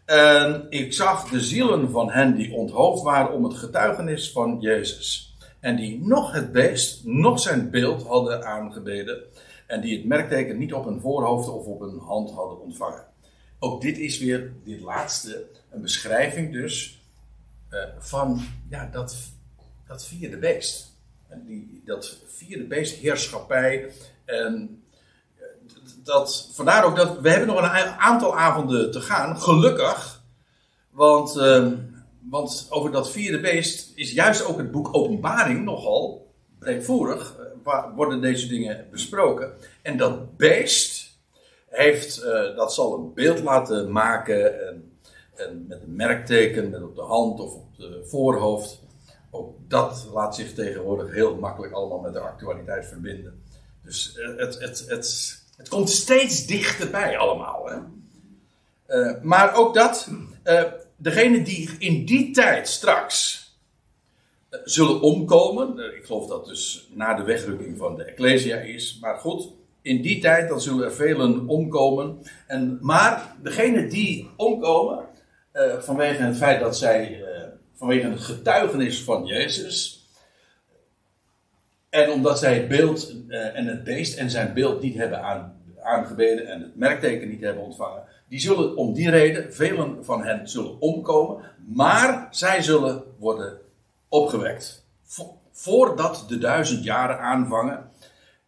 En ik zag de zielen van hen die onthoofd waren om het getuigenis van Jezus. En die nog het beest, nog zijn beeld hadden aangebeden. En die het merkteken niet op een voorhoofd of op een hand hadden ontvangen. Ook dit is weer, dit laatste, een beschrijving dus uh, van ja, dat, dat vierde beest. En die, dat vierde beest, heerschappij. En eh, dat, vandaar ook dat we hebben nog een aantal avonden te gaan, gelukkig. Want, uh, want over dat vierde beest is juist ook het boek Openbaring nogal breedvoerig worden deze dingen besproken. En dat beest heeft, uh, dat zal een beeld laten maken en, en met een merkteken, met op de hand of op de voorhoofd, ook dat laat zich tegenwoordig heel makkelijk allemaal met de actualiteit verbinden. Dus eh, het, het, het, het komt steeds dichterbij allemaal. Hè? Uh, maar ook dat, uh, degene die in die tijd straks zullen omkomen, ik geloof dat dus na de wegrukking van de Ecclesia is, maar goed, in die tijd dan zullen er velen omkomen. En, maar degene die omkomen, vanwege het feit dat zij, vanwege het getuigenis van Jezus, en omdat zij het beeld en het beest en zijn beeld niet hebben aan, aangebeden en het merkteken niet hebben ontvangen, die zullen om die reden, velen van hen zullen omkomen, maar zij zullen worden opgewekt. Voordat de duizend jaren aanvangen.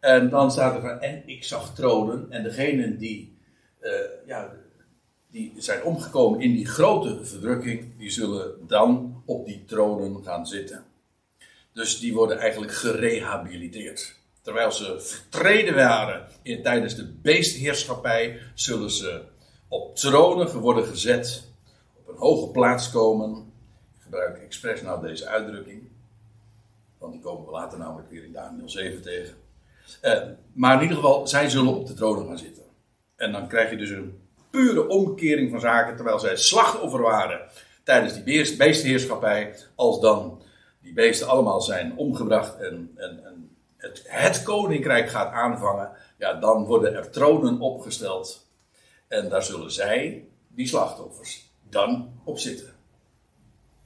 En dan staat er van, en ik zag tronen, en degenen die, uh, ja, die zijn omgekomen in die grote verdrukking, die zullen dan op die tronen gaan zitten. Dus die worden eigenlijk gerehabiliteerd. Terwijl ze vertreden waren in, tijdens de beestheerschappij, zullen ze op tronen worden gezet, op een hoge plaats komen. Ik gebruik expres nou deze uitdrukking, want die komen we later namelijk weer in Daniel 7 tegen. Uh, maar in ieder geval, zij zullen op de tronen gaan zitten. En dan krijg je dus een pure omkering van zaken, terwijl zij slachtoffer waren tijdens die beestenheerschappij, als dan die beesten allemaal zijn omgebracht en, en, en het, het koninkrijk gaat aanvangen, ja, dan worden er tronen opgesteld en daar zullen zij, die slachtoffers, dan op zitten.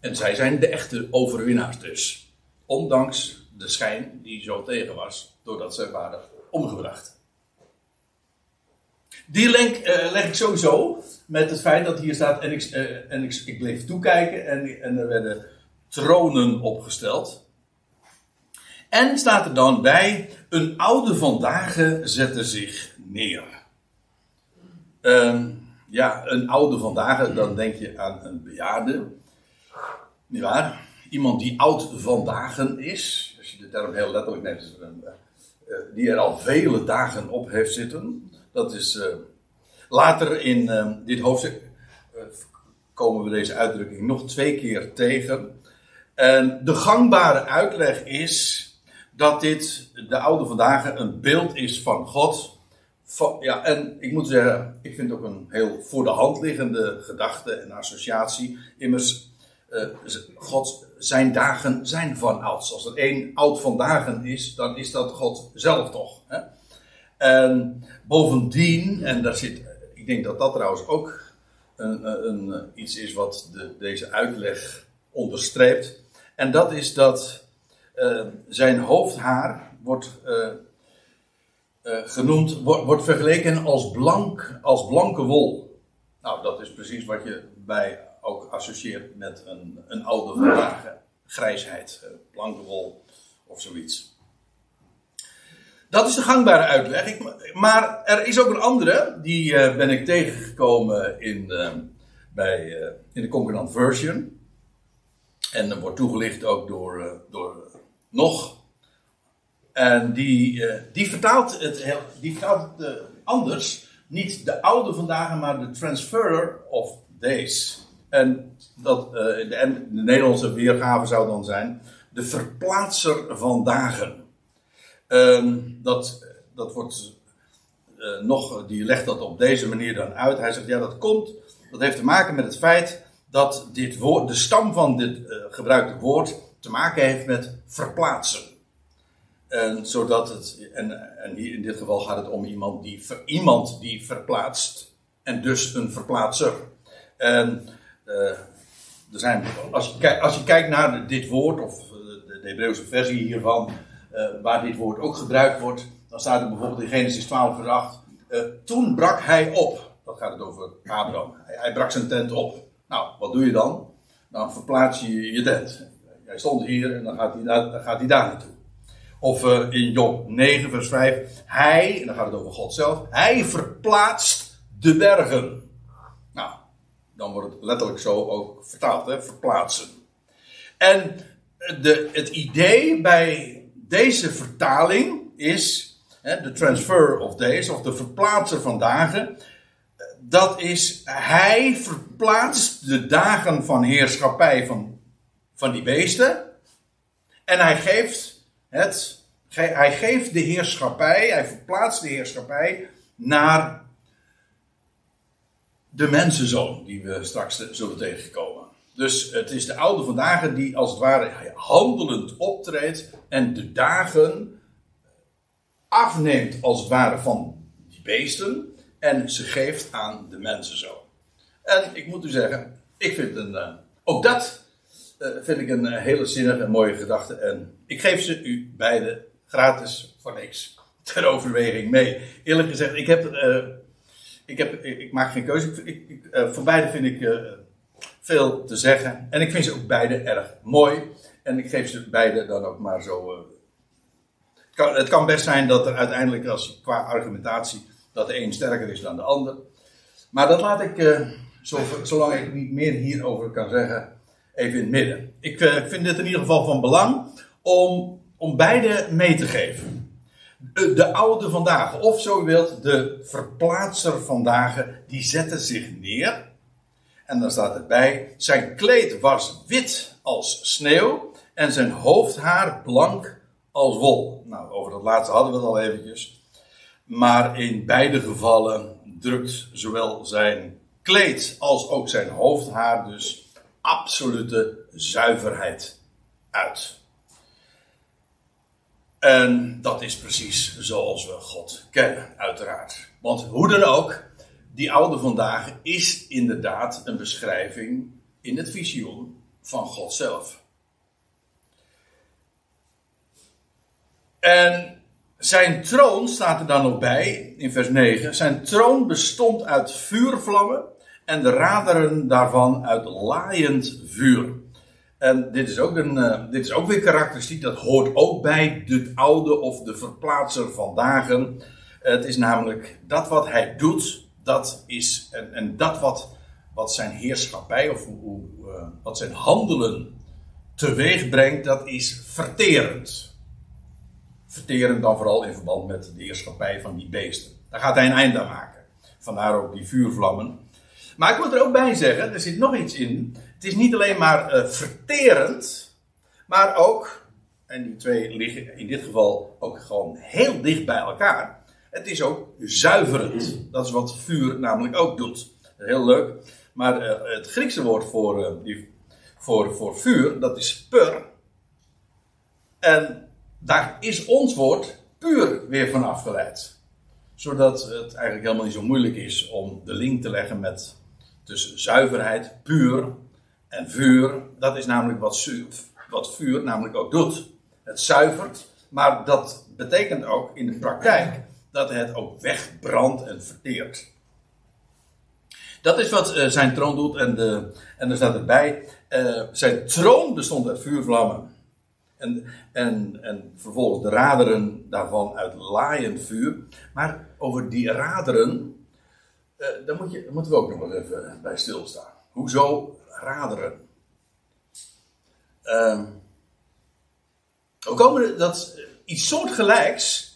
En zij zijn de echte overwinnaars dus. Ondanks de schijn die zo tegen was, doordat zij waren omgebracht. Die link uh, leg ik sowieso met het feit dat hier staat. En ik, en ik, ik bleef toekijken en, en er werden tronen opgesteld. En staat er dan bij: een oude vandaag zette zich neer. Um, ja, een oude vandaag, dan denk je aan een bejaarde. Niet waar? Iemand die oud vandaag is, als je de term heel letterlijk neemt, uh, die er al vele dagen op heeft zitten. Dat is uh, later in uh, dit hoofdstuk komen we deze uitdrukking nog twee keer tegen. En de gangbare uitleg is dat dit de oude vandaag een beeld is van God ja, en ik moet zeggen, ik vind het ook een heel voor de hand liggende gedachte en associatie. Immers, God, zijn dagen zijn van ouds. Als er één oud van dagen is, dan is dat God zelf toch. Hè? En bovendien, en daar zit, ik denk dat dat trouwens ook een, een, iets is wat de, deze uitleg onderstreept. En dat is dat uh, zijn hoofdhaar wordt. Uh, uh, genoemd, wordt, vergeleken als, blank, als blanke wol. Nou, dat is precies wat je bij ook associeert met een, een oude vandaag. Grijsheid, blanke wol of zoiets. Dat is de gangbare uitleg. Maar er is ook een andere, die uh, ben ik tegengekomen in, bij, in de Concordant Version. En dat wordt toegelicht ook door, door nog en die, die vertaalt het, die vertaalt anders. Niet de oude vandaag, maar de transfer of days. En dat, de, de, Nederlandse weergave zou dan zijn de verplaatser van dagen. Ehm, dat, dat wordt nog, die legt dat op deze manier dan uit. Hij zegt, ja dat komt, dat heeft te maken met het feit dat dit woord, de stam van dit gebruikte woord te maken heeft met verplaatsen. En, zodat het, en, en hier in dit geval gaat het om iemand die, iemand die verplaatst. En dus een verplaatser. En uh, er zijn, als, je, als je kijkt naar dit woord, of eh, de, de Hebreeuwse versie hiervan, waar dit woord ook gebruikt wordt, dan staat er bijvoorbeeld in Genesis 12, vers 8. Uh, toen brak hij op. Dat gaat het over Abraham. Hij, hij, brak zijn tent op. Nou, wat doe je dan? Dan verplaats je je tent. Hij stond hier en dan gaat hij, dan gaat hij daar naartoe. Of uh, in Job 9, vers 5. Hij, en dan gaat het over God zelf. Hij verplaatst de bergen. Nou, dan wordt het letterlijk zo ook vertaald, hè? verplaatsen. En de, het idee bij deze vertaling is, de transfer of days, of de verplaatser van dagen. Dat is, hij verplaatst de dagen van heerschappij van, van die beesten En hij geeft het, hij geeft de heerschappij, hij verplaatst de heerschappij naar de mensenzoon, die we straks zullen tegenkomen. Dus het is de oude vandaag die als het ware handelend optreedt en de dagen afneemt als het ware van die beesten en ze geeft aan de mensenzoon. En ik moet u zeggen, ik vind een, uh, ook dat uh, vind ik een uh, hele zinnige en mooie gedachte. En ik geef ze u beiden gratis voor niks ter overweging mee. Eerlijk gezegd, ik heb, ik, heb ik, maak geen keuze. Ik, ik, voor beide vind ik veel te zeggen. En ik vind ze ook beide erg mooi. En ik geef ze beide dan ook maar zo. Het kan, het, kan, best zijn dat er uiteindelijk, als, qua argumentatie, dat de een sterker is dan de ander. Maar dat laat ik zolang ik niet meer hierover kan zeggen, even in het midden. Ik uh, vind dit in ieder geval van belang om, om beide mee te geven. De, de oude vandaag, of zo u wilt, de verplaatser vandaag, die zette zich neer. En dan staat erbij: zijn kleed was wit als sneeuw en zijn hoofdhaar blank als wol. Nou, over dat laatste hadden we het al eventjes. Maar in beide gevallen drukt zowel zijn kleed als ook zijn hoofdhaar dus absolute zuiverheid uit. En dat is precies zoals we God kennen, uiteraard. Want hoe dan ook, die oude vandaag is inderdaad een beschrijving in het visioen van God zelf. En zijn troon staat er dan ook bij, in vers 9. Zijn troon bestond uit vuurvlammen en de raderen daarvan uit laaiend vuur. En dit is, ook een, uh, dit is ook weer karakteristiek, dat hoort ook bij de oude of de verplaatser van dagen. Het is namelijk dat wat hij doet, dat is, en, en dat wat, wat zijn heerschappij of hoe, uh, wat zijn handelen teweeg brengt, dat is verterend. Verterend dan vooral in verband met de heerschappij van die beesten. Daar gaat hij een einde aan maken. Vandaar ook die vuurvlammen. Maar ik moet er ook bij zeggen, er zit nog iets in. Het is niet alleen maar uh, verterend, maar ook, en die twee liggen in dit geval ook gewoon heel dicht bij elkaar. Het is ook zuiverend. Dat is wat vuur namelijk ook doet. Heel leuk. Maar uh, het Griekse woord voor, uh, die, voor, voor vuur, dat is pur. En daar is ons woord puur weer van afgeleid. Zodat het eigenlijk helemaal niet zo moeilijk is om de link te leggen met dus zuiverheid, puur en vuur, dat is namelijk wat, wat vuur namelijk ook doet. Het zuivert, maar dat betekent ook in de praktijk dat het ook wegbrandt en verteert. Dat is wat uh, zijn troon doet en, de, en er staat erbij, uh, zijn troon bestond uit vuurvlammen. En, en, en vervolgens de raderen daarvan uit laaiend vuur. Maar over die raderen, uh, daar, moet je, moeten we ook nog wel even bij stilstaan. Hoezo raderen? We komen dat, iets soortgelijks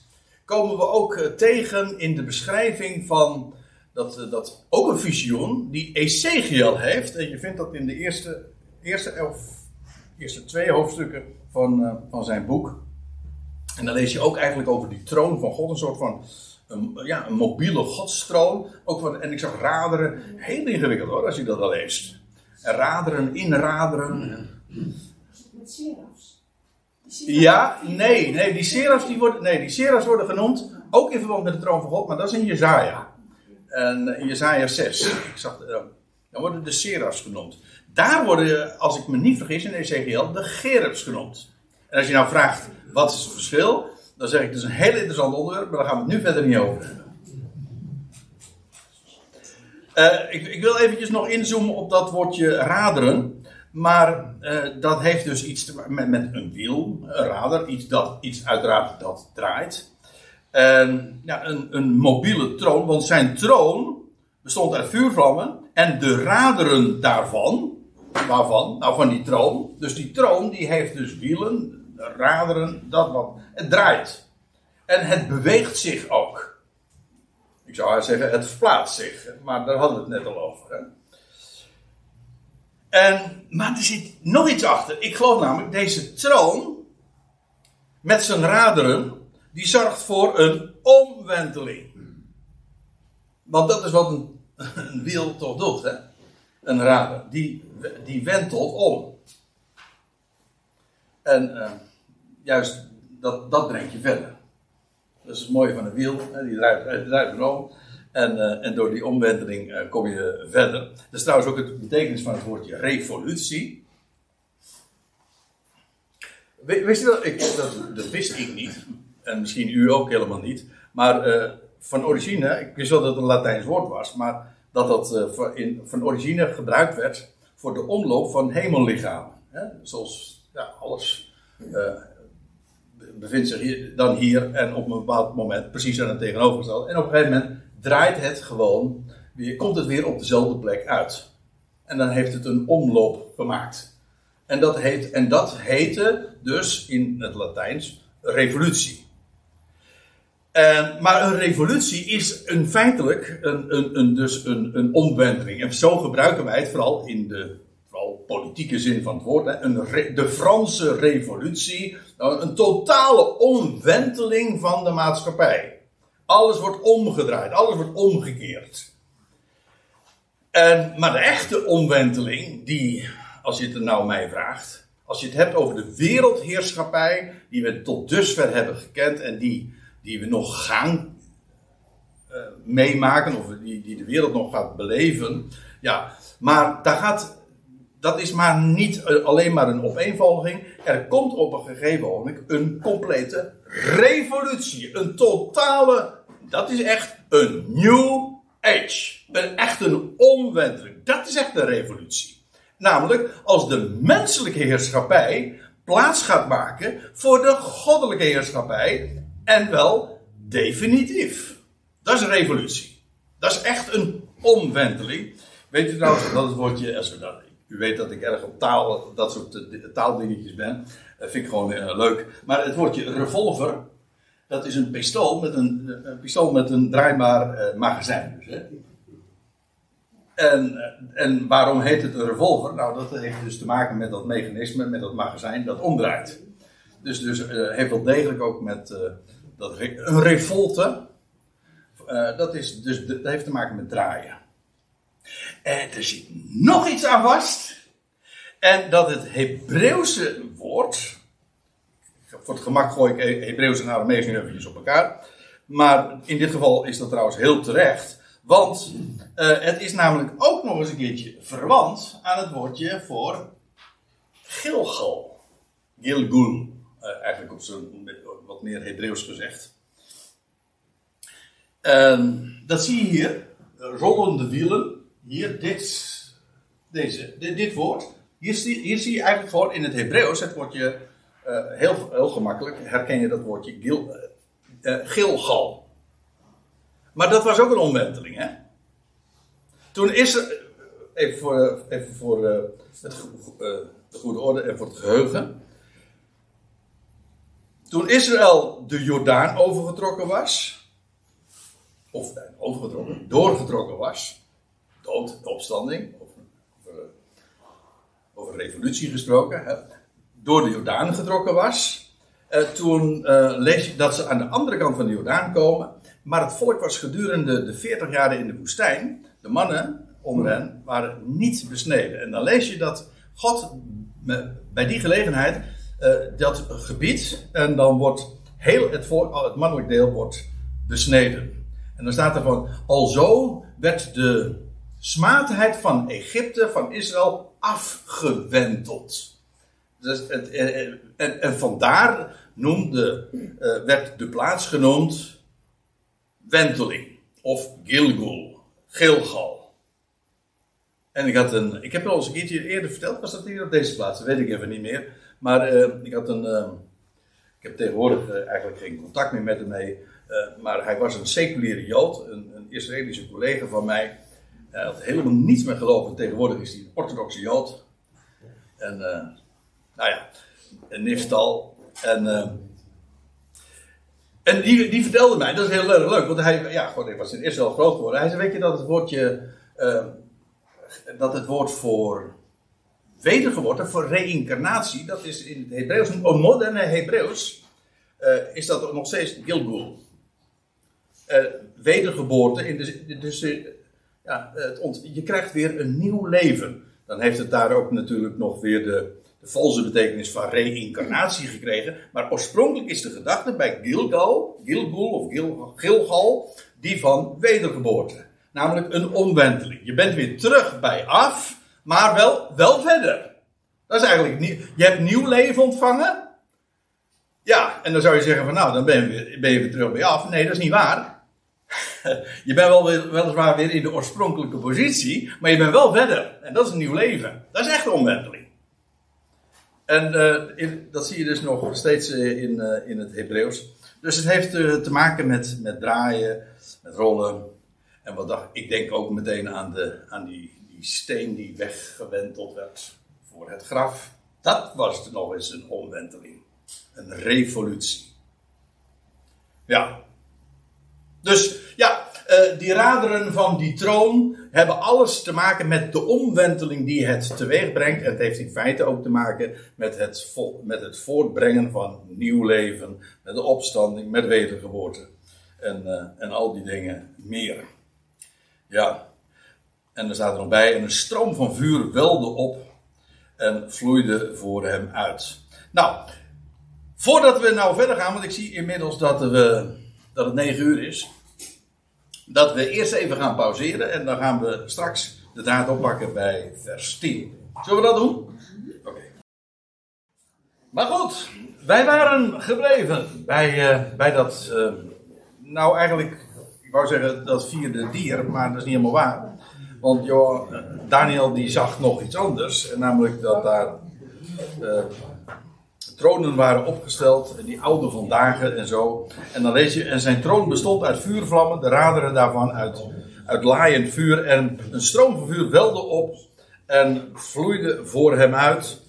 komen we ook eh, tegen in de beschrijving van dat, eh, dat ook een visioen die Ezekiel heeft. En je vindt dat in de eerste, eerste, elf, eerste twee hoofdstukken van, uh, van zijn boek. En dan lees je ook eigenlijk over die troon van God, een soort van een, ja, een mobiele godstroom. Ook van, en ik zag raderen. Heel ingewikkeld hoor, als je dat al leest. En raderen, inraderen. Met? Ja, nee, nee, die serafs, die worden, nee, die serafs worden genoemd, ook in verband met de troon van God, maar dat is in Jezaja. En in Jezaja 6. Ik zag, dan worden de serafs genoemd. Daar worden, als ik me niet vergis in Ezekiel, de gerubs genoemd. En als je nou vraagt, wat is het verschil? Dan zeg ik, het is een heel interessant onderwerp, maar daar gaan we het nu verder niet over hebben. Uh, ik, ik, wil eventjes nog inzoomen op dat woordje raderen. Maar uh, dat heeft dus iets te maken met, een wiel, een rader, iets, dat, iets uiteraard dat draait. Een, een mobiele troon, want zijn troon bestond uit vuurvlammen en de raderen daarvan, waarvan? Nou, van die troon. Dus die troon die heeft dus wielen, raderen, dat wat. Het draait. En het beweegt zich ook. Ik zou zeggen, het verplaatst zich. Maar daar hadden we het net al over. Hè? En, maar er zit nog iets achter. Ik geloof namelijk, deze troon, met zijn raderen, die zorgt voor een omwenteling. Want dat is wat een, wiel toch doet, hè? Een rader. Die, die wentelt om. En uh, juist dat, dat brengt je verder. Dat is het mooie van een wiel. Hè? Die draait, draait om. En, uh, en door die omwenteling uh, kom je verder. Dat is trouwens ook het betekenis van het woordje revolutie. Wist je wel, ik, dat, dat, wist ik niet. En misschien u ook helemaal niet. Maar uh, van origine, ik wist wel dat het een Latijns woord was. Maar dat dat in, van origine gebruikt werd voor de omloop van hemellichamen. Hè? Zoals ja, alles bevindt zich dan hier en op een bepaald moment precies aan het tegenovergestelde. En op een gegeven moment draait het gewoon, komt het weer op dezelfde plek uit. En dan heeft het een omloop gemaakt. En dat, heet, en dat heette dus in het Latijns revolutie. Maar een revolutie is een, feitelijk een, een, een, dus een, een omwenteling. En zo gebruiken wij het vooral in de vooral politieke zin van het woord. Hè, een de Franse revolutie. Nou, een totale omwenteling van de maatschappij. Alles wordt omgedraaid, alles wordt omgekeerd. En, maar de echte omwenteling, die, als je het er nou mij vraagt, als je het hebt over de wereldheerschappij, die we tot dusver hebben gekend en die, die we nog gaan uh, meemaken, of die, die de wereld nog gaat beleven, ja, maar daar gaat, dat is maar niet eh, alleen maar een opeenvolging. Er komt op een gegeven moment een complete revolutie. Een totale, dat is echt een new age. Echt een omwenteling. Dat is echt een revolutie. Namelijk als de menselijke heerschappij plaats gaat maken voor de goddelijke heerschappij. En wel definitief. Dat is een revolutie. Dat is echt een omwenteling. Weet je trouwens dat het woordje, dat, u weet dat ik erg op taal, dat soort taaldingetjes ben. Dat vind ik gewoon uh, leuk. Maar het woordje revolver, dat is een pistool met een, een pistool met een draaibaar uh, magazijn. Dus, hè. En, eh, en waarom heet het een revolver? Nou, dat heeft dus te maken met dat mechanisme, met dat magazijn dat omdraait. Dus, dus uh, heeft wel degelijk ook met dat, een revolte. dat, is, dus, dat heeft te maken met draaien. En er zit nog iets aan vast. En dat het Hebreeuwse woord, voor het gemak gooi ik Hebreeuws en Aramees nu eventjes op elkaar. Maar in dit geval is dat trouwens heel terecht. Want uh, het is namelijk ook nog eens een keertje verwant aan het woordje voor Gilgal. Gilgul. Uh, eigenlijk op zo'n wat meer Hebreeuws gezegd. Uh, dat zie je hier. Rollende wielen. Hier, dit, deze, dit, woord. Hier zie, hier zie je eigenlijk gewoon in het Hebreeuws het woordje heel, heel gemakkelijk herken je dat woordje gil, uh, Gilgal. Maar dat was ook een omwenteling, hè? Toen is er, even voor, even voor het, de goede orde en voor het geheugen. Toen Israël de Jordaan overgetrokken was, of overgetrokken, doorgetrokken was, dood, opstanding, over, over, over revolutie gesproken, hè, door de Jordaan getrokken was. Uh, toen uh, lees je dat ze aan de andere kant van de Jordaan komen. Maar het volk was gedurende de 40 jaren in de woestijn. De mannen onder hen waren niet besneden. En dan lees je dat God bij die gelegenheid uh, dat gebied. En dan wordt heel het, volk, het mannelijk deel wordt besneden. En dan staat er van. Alzo werd de smaadheid van Egypte, van Israël, afgewenteld. Dus het, en, en vandaar noemde, uh, werd de plaats genoemd Wenteling of Gilgul, Gilgal. En ik had een, ik heb het al eens een keertje eerder verteld, was dat hier op deze plaats, dat weet ik even niet meer. Maar ik had een, ik heb tegenwoordig eigenlijk geen contact meer met hem mee, maar hij was een seculiere Jood, een, een Israëlische collega van mij. Hij had helemaal niets meer geloven, tegenwoordig is hij een orthodoxe Jood. En nou ja, Niftal. En, uh, en die, die vertelde mij, dat is heel leuk, want hij, ja, God, ik was in Israël groot geworden. Hij zei, weet je dat het woordje, uh, dat het woord voor wedergeboorte, voor reïncarnatie, dat is in het Hebreeuws, een moderne Hebreeuws, is dat nog steeds Gilgul. wedergeboorte, in de, dus ja, het je krijgt weer een nieuw leven. Dan heeft het daar ook natuurlijk nog weer de valse betekenis van reïncarnatie gekregen. Maar oorspronkelijk is de gedachte bij Gilgal, Gilgul of Gil, Gilgal, die van wedergeboorte. Namelijk een omwenteling. Je bent weer terug bij af, maar wel, wel verder. Dat is eigenlijk nieuw. Je hebt nieuw leven ontvangen. Ja, en dan zou je zeggen van nou, dan ben je, weer, ben je weer terug bij af. Nee, dat is niet waar. Je bent wel weer, weliswaar weer in de oorspronkelijke positie, maar je bent wel verder. En dat is een nieuw leven. Dat is echt een omwenteling. En uh, dat zie je dus nog steeds eh, in, uh, in het Hebreeuws. Dus het heeft te maken met, met draaien, met rollen. En wat dacht ik denk ook meteen aan, de, aan die, die steen die weggewenteld werd voor het graf. Dat was nog eens een omwenteling. Een revolutie. Ja. Dus ja, die raderen van die troon hebben alles te maken met de omwenteling die het teweeg brengt. En het heeft in feite ook te maken met het, met het voortbrengen van nieuw leven, met de opstanding, met wedergeboorte. En, uh, en al die dingen meer. Ja. En er staat er nog bij, en een stroom van vuur welde op en vloeide voor hem uit. Nou, voordat we nou verder gaan, want ik zie inmiddels dat, we, dat het 9 uur is. Dat we eerst even gaan pauzeren en dan gaan we straks de draad oppakken bij vers 10. Zullen we dat doen? Oké. Maar goed, wij waren gebleven bij, uh, bij dat, uh, nou eigenlijk, ik wou zeggen dat vierde dier, maar dat is niet helemaal waar. Want joh, Daniel die zag nog iets anders. Namelijk dat daar uh, tronen waren opgesteld. Die oude van dagen en zo. En dan lees je, en zijn troon bestond uit vuurvlammen. De raderen daarvan uit, uit laaiend vuur. En een stroom van vuur welde op. En vloeide voor hem uit.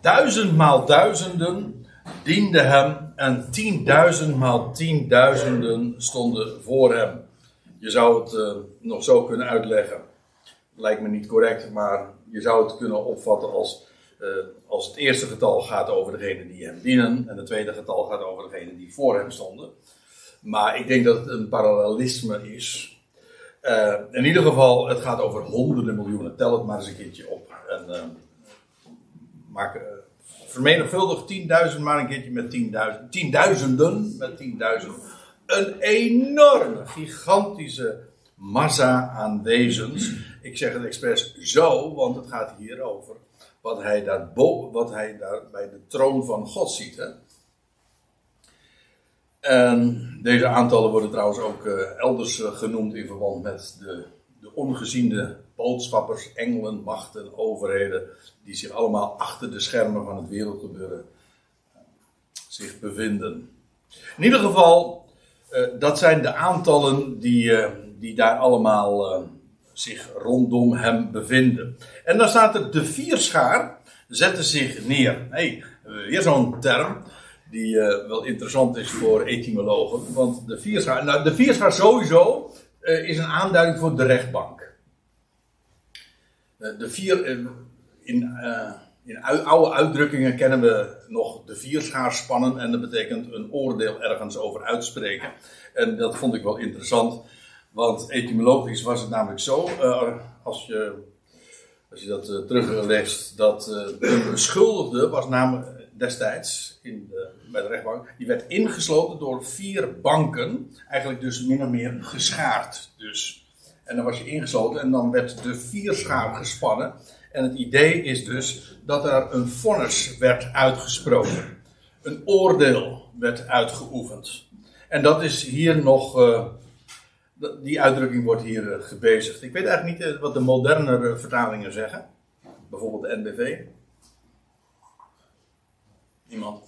Duizendmaal duizenden dienden hem. En tienduizendmaal tienduizenden stonden voor hem. Je zou het uh, nog zo kunnen uitleggen lijkt me niet correct, maar je zou het kunnen opvatten als, als het eerste getal gaat over degene die hem dienen en het tweede getal gaat over degene die voor hem stonden. Maar ik denk dat het een parallelisme is. Uh, in ieder geval, het gaat over honderden miljoenen. Tel het maar eens een keertje op. En uh, maak, vermenigvuldig 10.000 maar een keertje met 10.000. Tienduizenden met 10.000. Een enorme, gigantische massa aan wezens. Ik zeg het expres zo, want het gaat hier over wat hij daar, wat hij daar bij de troon van God ziet. En deze aantallen worden trouwens ook uh, elders uh, genoemd in verband met de, de ongeziende boodschappers, engelen, machten, overheden, die zich allemaal achter de schermen van het wereldgebeuren uh, zich bevinden. In ieder geval, dat zijn de aantallen die, die daar allemaal zich rondom hem bevinden. En dan staat er de vierschaar zetten zich neer. hey, weer zo'n term die uh, wel interessant is voor etymologen. Want de vierschaar, nou de vierschaar sowieso uh, is een aanduiding voor de rechtbank. de vier, in, in oude uitdrukkingen kennen we nog de vierschaarspannen en dat betekent een oordeel ergens over uitspreken. En dat vond ik wel interessant. Want etymologisch was het namelijk zo, uh, als, je, als je dat uh, terugleest, dat uh, de beschuldigde was namelijk destijds in de, bij de rechtbank, die werd ingesloten door vier banken, eigenlijk dus min of meer geschaard. Dus. En dan was je ingesloten en dan werd de vierschaar gespannen. En het idee is dus dat er een vonnis werd uitgesproken. Een oordeel werd uitgeoefend. En dat is hier nog die uitdrukking wordt hier eh, gebezigd. Ik weet eigenlijk niet eh, wat de modernere vertalingen zeggen. Bijvoorbeeld de NBV. Niemand?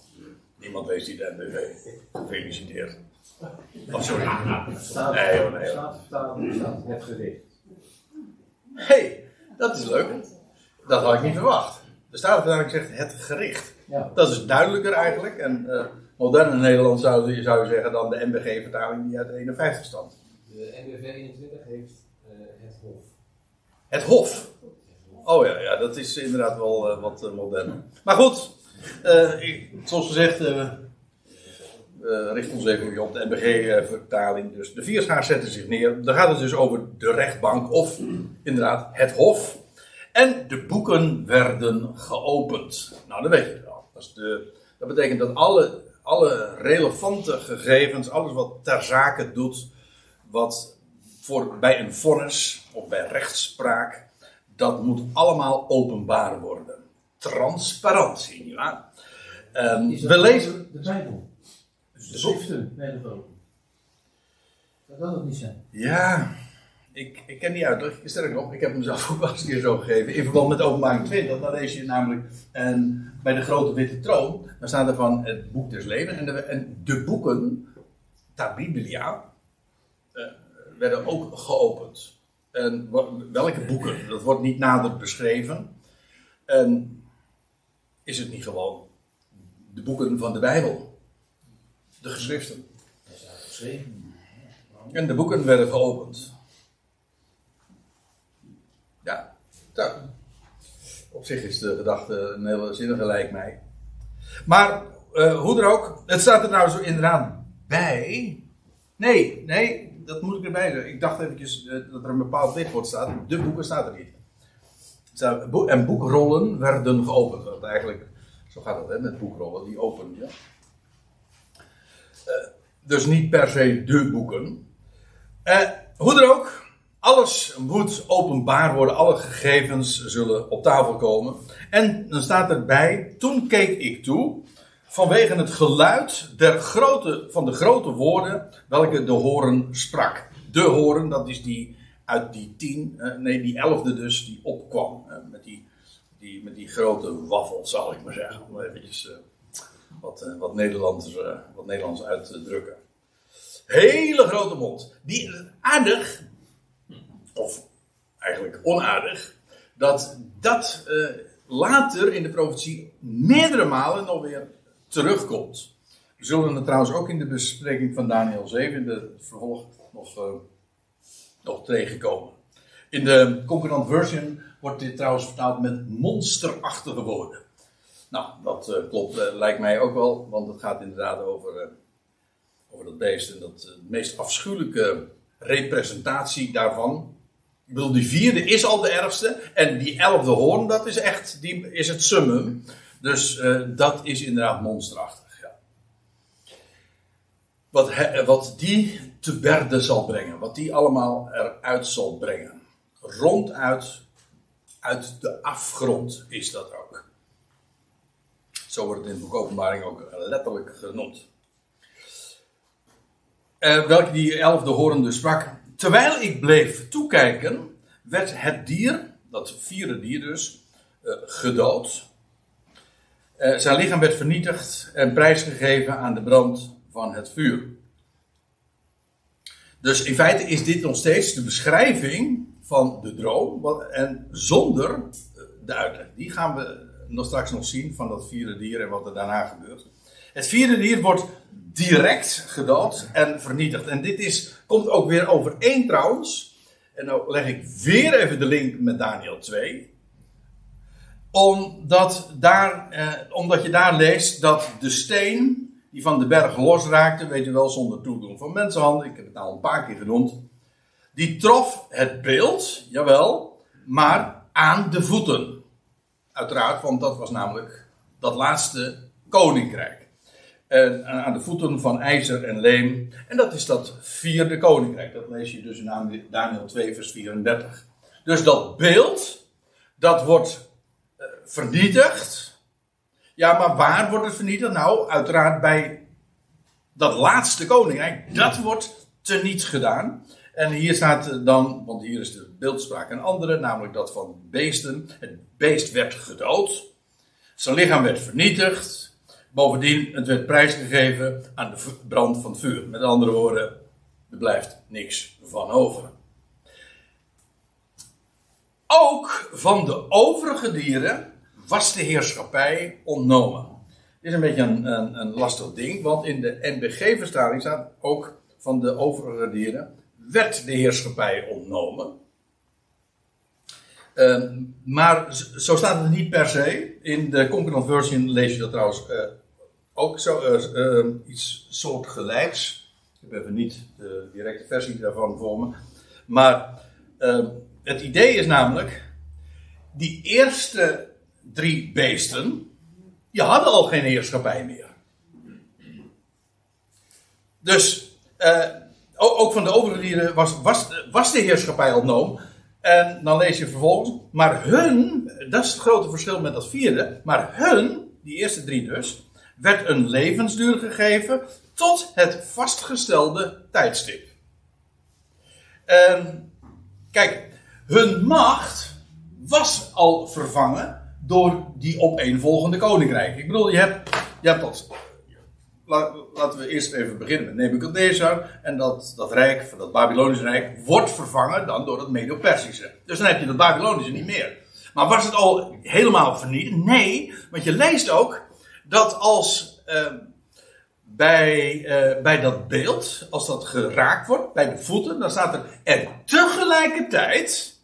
Niemand leest die de NBV. Gefeliciteerd. Oh, sorry. Nee, hoor, nee. Staat het gericht. Hé, hey, dat is leuk. Dat had ik niet verwacht. De Statenvertaling zegt het gericht. Ja. Dat is duidelijker eigenlijk. En uh, moderne Nederland zou, zou je zeggen dan de NBG-vertaling die uit de 51 stamt. De NWV 21 heeft uh, het Hof. Het Hof? Oh ja, ja dat is inderdaad wel uh, wat uh, modern. Maar goed, ik, zoals gezegd, eh, richt ons even op de NBG-vertaling. Dus de vierschaar zetten zich neer. Dan gaat het dus over de rechtbank of inderdaad het hof. En de boeken werden geopend. Nou, dat weet je wel. Dat, de, dat betekent dat alle, alle relevante gegevens, alles wat ter zake doet, wat voor, bij een vonnis of bij rechtspraak, dat moet allemaal openbaar worden. Transparantie, nietwaar? Um, Is dat we lezen. De Bijbel. Dus de schriften werden geopend. Dat kan het niet zijn. Ja, ik, ik ken die uitleg. Sterker nog, ik heb hem zelf ook wel eens een keer zo gegeven. In verband met openbaring 2. Dat, dan lees je namelijk en bij de grote witte troon. Dan staat er van het boek des levens. En de, en de boeken, ta Biblia, werden ook geopend. En welke boeken? Dat wordt niet nader beschreven. En is het niet gewoon de boeken van de Bijbel? De geschriften. Dat is uitgeschreven. En de boeken werden geopend. Ja, zo. Op zich is de gedachte een hele zinnige lijkt mij. Maar eh, hoe er ook, het staat er nou zo inderdaad bij. Nee, nee, dat moet ik erbij zeggen. Ik dacht eventjes eh, dat er een bepaald lidwoord staat. De boeken staat er niet. En boekrollen werden geopend. Eigenlijk, zo gaat het hè, met boekrollen, die openen. Eh, dus niet per se de boeken. Eh, hoe dan ook, alles moet openbaar worden, alle gegevens zullen op tafel komen. En dan staat erbij, toen keek ik toe, vanwege het geluid der grote, van de grote woorden, welke de horen sprak. De horen, dat is die uit die tien, eh, nee die elfde dus, die opkwam. eh, met, die, die, met die grote waffel, zal ik maar zeggen. Om eventjes eh, wat, wat, Nederlands, wat Nederlands uit te drukken. Hele grote mond. Die aardig, of eigenlijk onaardig, dat dat later in de profetie meerdere malen nog weer terugkomt. We zullen het trouwens ook in de bespreking van Daniel 7, in de vervolg, nog, eh, nog tegenkomen. In de concurrent version wordt dit trouwens vertaald met monsterachtige woorden. Nou, dat eh, klopt, eh, lijkt mij ook wel, want het gaat inderdaad over, over dat beest en dat eh, meest afschuwelijke representatie daarvan. Ik die vierde is al de ergste en die elfde hoorn, dat is echt, die is het summum. Dus eh, dat is inderdaad monsterachtig. Ja. Wat, he- wat die te berde zal brengen, wat die allemaal eruit zal brengen. Ronduit, uit de afgrond is dat ook. Zo wordt het in boek Openbaring ook letterlijk genoemd. Eh, welke die elfde horende sprak. Terwijl ik bleef toekijken, werd het dier, dat vierde dier dus, eh, gedood. Eh, zijn lichaam werd vernietigd en prijsgegeven aan de brand van het vuur. Dus in feite is dit nog steeds de beschrijving van de droom. En zonder eh, de uitleg. Die gaan we nog straks nog zien van dat vierde dier en wat er daarna gebeurt. Het vierde dier wordt direct gedood en vernietigd. En dit is, komt ook weer overeen trouwens. En nou leg ik weer even de link met Daniel 2 omdat, daar, eh, omdat je daar leest dat de steen die van de berg losraakte, weet je wel, zonder toedoen van mensenhand, ik heb het al een paar keer genoemd, die trof het beeld, jawel, maar aan de voeten. Uiteraard, want dat was namelijk dat laatste koninkrijk. En aan de voeten van ijzer en leem. En dat is dat vierde koninkrijk. Dat lees je dus in Daniel 2, vers 34. Dus dat beeld, dat wordt eh, vernietigd. Ja, maar waar wordt het vernietigd? Nou, uiteraard bij dat laatste koninkrijk. Dat wordt teniet gedaan. En hier staat dan, want hier is de beeldspraak een andere, namelijk dat van beesten. Het beest werd gedood. Zijn lichaam werd vernietigd. Bovendien, het werd prijsgegeven aan de brand van het vuur. Met andere woorden, er blijft niks van over. Ook van de overige dieren was de heerschappij ontnomen. Dit is een beetje een, een, een lastig ding, want in de NBG-verstaling staat ook van de overige dieren werd de heerschappij ontnomen. Ehm, maar zo staat het niet per se. In de Concordant Version lees je dat trouwens eh, ook zo, eh, iets soortgelijks. Ik heb even niet de directe versie daarvan voor me. Maar eh, het idee is namelijk, die eerste drie beesten, die hadden al geen heerschappij meer. Dus eh, ook van de overige dieren was, was, was de heerschappij ontnomen. En dan lees je vervolgens, maar hun, dat is het grote verschil met dat vierde, maar hun, die eerste drie dus, werd een levensduur gegeven tot het vastgestelde tijdstip. Kijk, hun macht was al vervangen door die opeenvolgende koninkrijk. Ik bedoel, je hebt, je hebt dat La- laten we eerst even beginnen met Nebuchadnezzar. En dat, dat rijk, dat Babylonische rijk, wordt vervangen dan door het Medo-Persische. Dus dan heb je dat Babylonische niet meer. Maar was het al helemaal vernietigd? Nee, want je leest ook dat als eh, bij, eh, bij dat beeld, als dat geraakt wordt, bij de voeten, dan staat er. En tegelijkertijd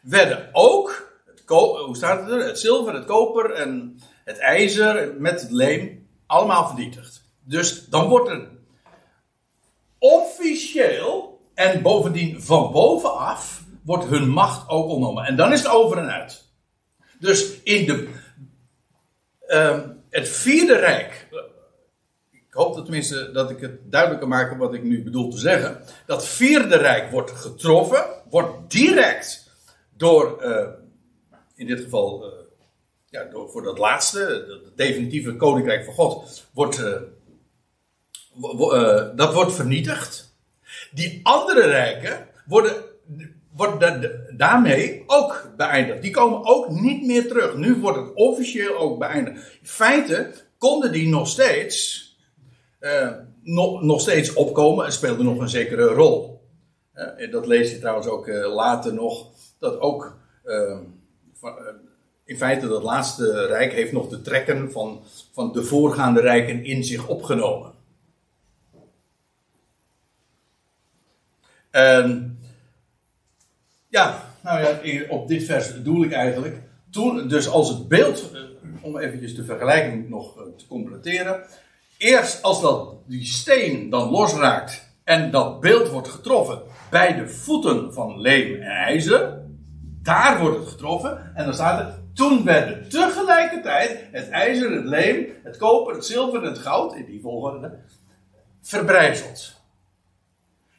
werden ook, hoe staat het er? Het zilver, het koper en het ijzer met het leem allemaal vernietigd. Dus dan wordt er officieel en bovendien van bovenaf wordt hun macht ook ontnomen. En dan is het over en uit. Dus in de, ehm, het vierde rijk, ik hoop dat tenminste dat ik het duidelijker maak wat ik nu bedoel te zeggen. Dat vierde rijk wordt getroffen, wordt direct door, eh, in dit geval, eh, ja, voor dat laatste, het definitieve koninkrijk van God, wordt, eh, eh, dat wordt vernietigd. Die andere rijken worden, worden da- da- daarmee ook beëindigd. Die komen ook niet meer terug. Nu wordt het officieel ook beëindigd. In feite konden die nog steeds, eh, nog, steeds opkomen en speelden nog een zekere rol. En dat lees je trouwens ook later nog. Dat ook eh, van, eh, in feite dat laatste rijk heeft nog de trekken van, van de voorgaande rijken in zich opgenomen. En ja, nou ja, op dit vers doel ik eigenlijk. Toen, dus als het beeld, eh, om eventjes de vergelijking nog eh, te completeren. Eerst als dat, die steen dan losraakt en dat beeld wordt getroffen bij de voeten van leem en ijzer. Daar wordt het getroffen. En dan staat er, toen werden tegelijkertijd het ijzer, het leem, het koper, het zilver en het goud, in die volgorde, verbrijzeld.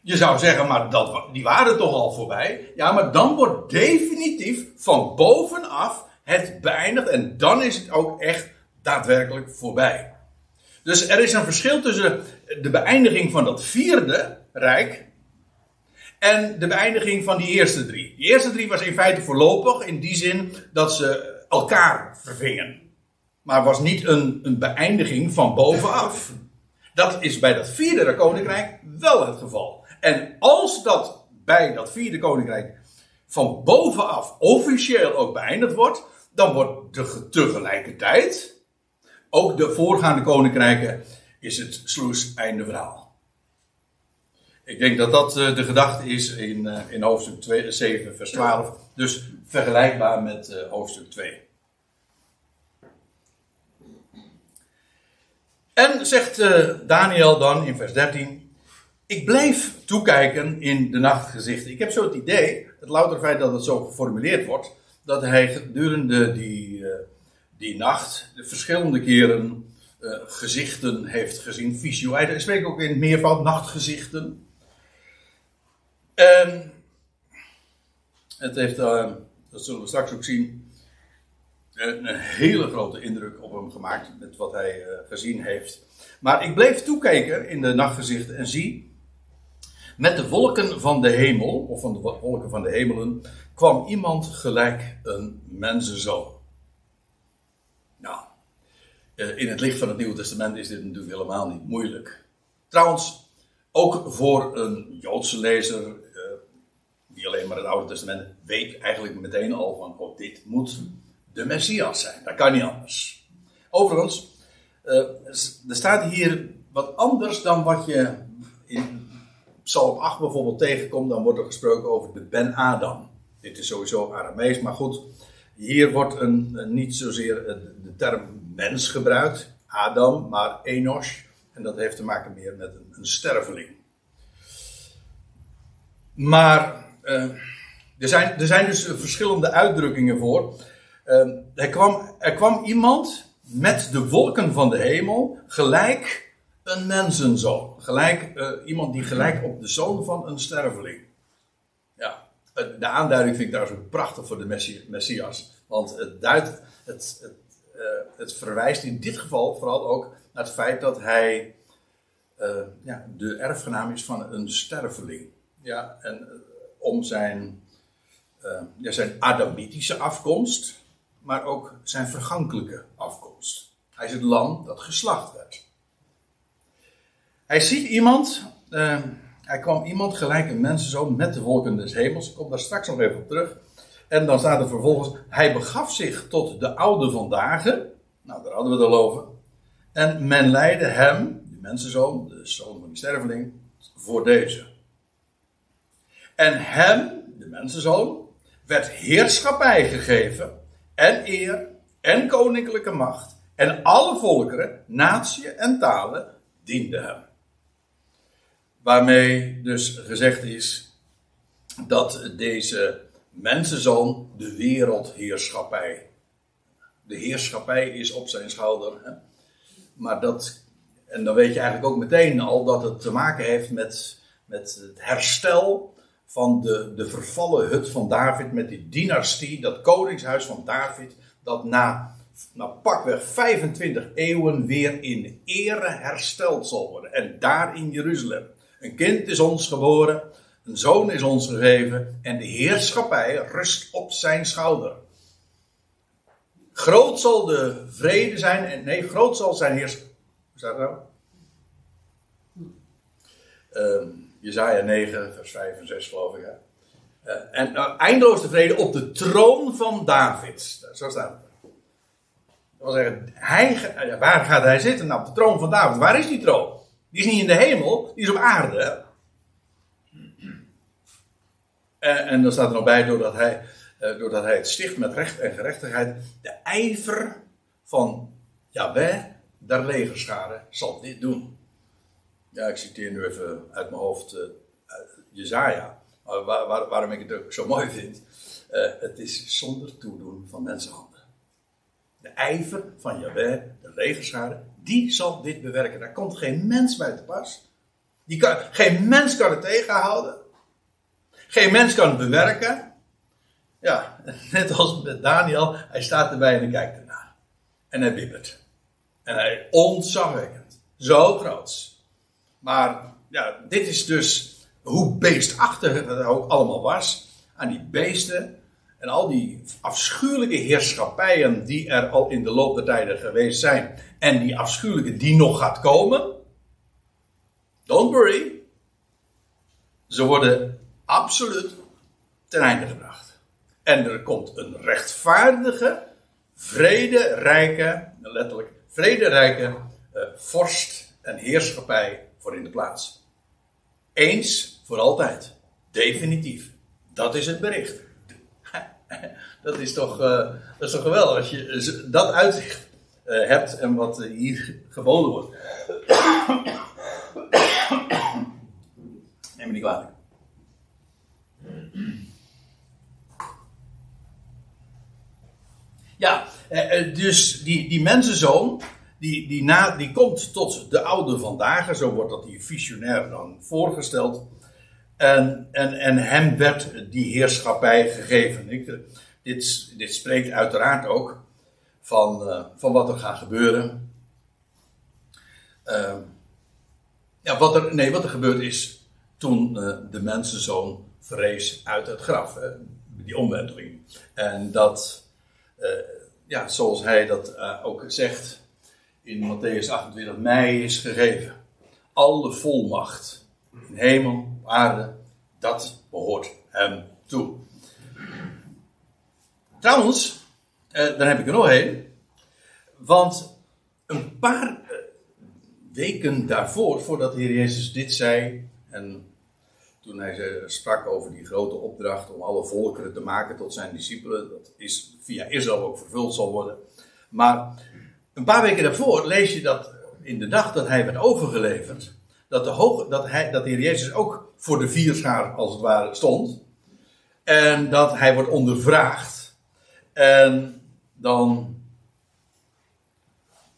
Je zou zeggen, maar dat, die waren toch al voorbij. Ja, maar dan wordt definitief van bovenaf het beëindigd. En dan is het ook echt daadwerkelijk voorbij. Dus er is een verschil tussen de beëindiging van dat vierde rijk. En de beëindiging van die eerste drie. Die eerste drie was in feite voorlopig in die zin dat ze elkaar vervingen. Maar was niet een, een beëindiging van bovenaf. Dat is bij dat vierde koninkrijk wel het geval. En als dat bij dat vierde koninkrijk van bovenaf officieel ook beëindigd wordt, dan wordt de, tegelijkertijd ook de voorgaande koninkrijken is het sloes einde verhaal. Ik denk dat dat eh, de gedachte is in, eh, in hoofdstuk 2, 7, vers 12. Dus vergelijkbaar met eh, hoofdstuk 2. En zegt eh, Daniel dan in vers 13: Ik bleef toekijken in de nachtgezichten. Ik heb zo het idee, het louter feit dat het zo geformuleerd wordt, dat hij gedurende die, eh, die nacht de verschillende keren eh, gezichten heeft gezien. Visio. Hij spreekt ook in het meervoud nachtgezichten. En het heeft, eh, dat zullen we straks ook zien, een hele grote indruk op hem gemaakt met wat hij eh, gezien heeft. Maar ik bleef toekijken in de nachtgezichten en zie, met de wolken van de hemel, of van de wo- wolken van de hemelen, kwam iemand gelijk een mensenzoon. Nou, eh, in het licht van het Nieuwe Testament is dit natuurlijk helemaal niet moeilijk. Trouwens, ook voor een Joodse lezer, alleen maar het Oude Testament weet eigenlijk meteen al van, oh, dit moet de Messias zijn. Dat kan niet anders. Overigens, eh, er staat hier wat anders dan wat je in Psalm 8 bijvoorbeeld tegenkomt. Dan wordt er gesproken over de Ben Adam. Dit is sowieso Aramees, maar goed. Hier wordt een, niet zozeer de term mens gebruikt. Adam, maar Enos. En dat heeft te maken meer met een, een sterveling. Maar eh, er, zijn, er zijn dus verschillende uitdrukkingen voor. Eh, er, kwam, er kwam iemand met de wolken van de hemel, gelijk een mensenzoon. Gelijk, eh, iemand die gelijk op de zoon van een sterveling. Ja, de aanduiding vind ik daar zo prachtig voor de Messias. Want het, duidt, het, het, het verwijst in dit geval vooral ook naar het feit dat hij ja, de erfgenaam is van een sterveling. Ja, en eh, om zijn, uh, ja, zijn Adamitische afkomst, maar ook zijn vergankelijke afkomst. Hij is het lam dat geslacht werd. Hij ziet iemand, uh, hij kwam iemand gelijk een mensenzoon met de wolken des hemels. Ik kom daar straks nog even op terug. En dan staat er vervolgens, hij begaf zich tot de oude vandaag. Nou, daar hadden we al over. En men leidde hem, de mensenzoon, de zoon van die sterveling, voor deze. En hem, de mensenzoon, werd heerschappij gegeven en eer en koninklijke macht. En alle volkeren, naties en talen dienden hem. Waarmee dus gezegd is dat deze mensenzoon de wereldheerschappij. De heerschappij is op zijn schouder. Hè? Maar dat, en dan weet je eigenlijk ook meteen al dat het te maken heeft met, met het herstel van de, de vervallen hut van David met die dynastie, dat koningshuis van David, dat na, na pakweg 25 eeuwen weer in ere hersteld zal worden. En daar in Jeruzalem. Een kind is ons geboren, een zoon is ons gegeven en de heerschappij rust op zijn schouder. Groot zal de vrede zijn, en nee, groot zal zijn heers. Hoe staat dat nou? Um, Jezaja 9, vers 5 en 6 geloof ik. Uh, en uh, eindeloos tevreden op de troon van David. Zo staat het. Dat zeggen, hij, uh, waar gaat hij zitten? Nou, op de troon van David. Waar is die troon? Die is niet in de hemel, die is op aarde. En, en dan staat er nog bij, doordat hij, doordat hij het sticht met recht en gerechtigheid, de ijver van Jahweh, der legerschade, zal dit doen. Ja, ik citeer nu even uit mijn hoofd uh, Jezaja. Waar, waar, waarom ik het ook zo mooi vind. Uh, het is zonder toedoen van mensenhanden. De ijver van Jahweh, de legerschade, die zal dit bewerken. Daar komt geen mens bij te pas. Die kan, geen mens kan het tegenhouden. Geen mens kan het bewerken. Ja, net als met Daniel, hij staat erbij en hij kijkt ernaar. En hij bibbert. En hij ontzagwekkend. Zo groot. Maar ja, dit is dus hoe beestachtig het ook allemaal was. Aan die beesten en al die afschuwelijke heerschappijen die er al in de loop der tijden geweest zijn. En die afschuwelijke die nog gaat komen. Don't worry. Ze worden absoluut ten einde gebracht. En er komt een rechtvaardige, vrederijke, letterlijk vrederijke uh, vorst en heerschappij voor in de plaats. Eens voor altijd. Definitief. Dat is het bericht. Dat is toch, uh, dat is toch geweldig als je dat uitzicht uh, hebt en wat hier geboden wordt. Neem me niet kwalijk. Ja, dus die, die mensenzoon, die, die, na, die komt tot de oude vandaag, zo wordt dat die visionair dan voorgesteld. En, en, en hem werd die heerschappij gegeven. Ik, dit, dit spreekt uiteraard ook van, uh, van wat er gaat gebeuren. Uh, ja, wat er, nee, wat er gebeurd is toen uh, de mensenzoon vrees uit het graf. Die omwenteling. En dat, ja, zoals hij dat ook zegt in Matthäus 28 mij is gegeven. Alle volmacht in hemel, aarde, dat behoort hem toe. Trouwens, eh, daar heb ik er nog een. Want een paar eh, weken daarvoor, voordat de Heer Jezus dit zei, en toen hij sprak over die grote opdracht om alle volkeren te maken tot zijn discipelen, dat is via Israël ook vervuld zal worden. Maar een paar weken daarvoor lees je dat in de dag dat hij werd overgeleverd, dat de, hoog, dat hij, dat de Heer Jezus ook voor de vierschaar als het ware stond. En dat hij wordt ondervraagd. En dan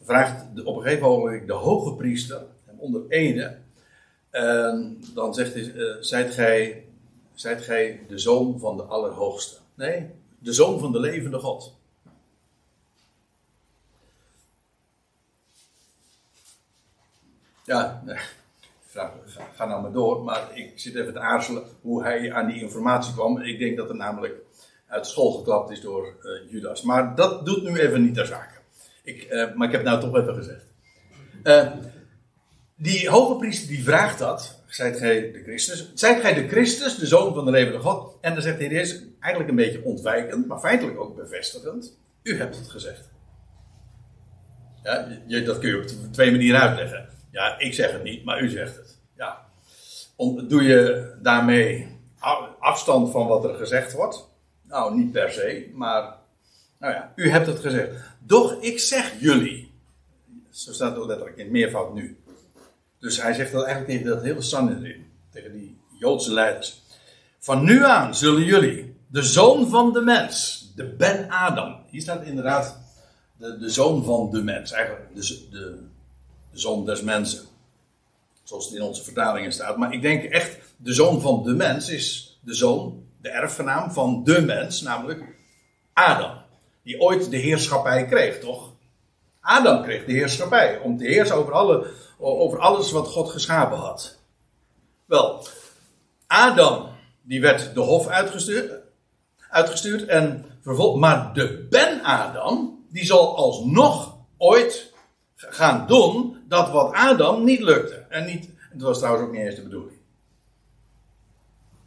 vraagt de, op een gegeven moment de hoge priester hem onder ede. En dan zegt hij, uh, zijt, gij, zijt gij de zoon van de Allerhoogste? Nee, de zoon van de levende God. Ja. Ga, nou maar door. Maar ik zit even te aarzelen hoe hij aan die informatie kwam. Ik denk dat er namelijk uit school geklapt is door uh, Judas. Maar dat doet nu even niet ter zake. Ik, uh, maar ik heb het nou toch even gezegd. Uh, die hoge priester die vraagt dat. Zijt gij de Christus? Zijt gij de Christus, de zoon van de levende God? En dan zegt de Heer eigenlijk een beetje ontwijkend, maar feitelijk ook bevestigend. U hebt het gezegd. Ja, dat kun je op twee manieren uitleggen. Ja, ik zeg het niet, maar u zegt het. Ja. Doe je daarmee afstand van wat er gezegd wordt? Nou, niet per se, maar nou ja, u hebt het gezegd. Doch ik zeg jullie. Zo staat het letterlijk in meervoud nu. Dus hij zegt dat eigenlijk tegen dat hele Sanhedrin, tegen die Joodse leiders. Van nu aan zullen jullie, de zoon van de mens, de Ben Adam. Hier staat inderdaad de, de zoon van de mens, eigenlijk de, de zoon des mensen. Zoals het in onze vertalingen staat. Maar ik denk echt, de zoon van de mens is de zoon, de erfgenaam van de mens, namelijk Adam. Die ooit de heerschappij kreeg, toch? Adam kreeg de heerschappij om te heersen over, alle, over alles wat God geschapen had. Wel, Adam, die werd de hof uitgestuurd, uitgestuurd en vervolgens, maar de Ben-Adam, die zal alsnog ooit gaan doen dat wat Adam niet lukte. En niet, het was trouwens ook niet eens de bedoeling.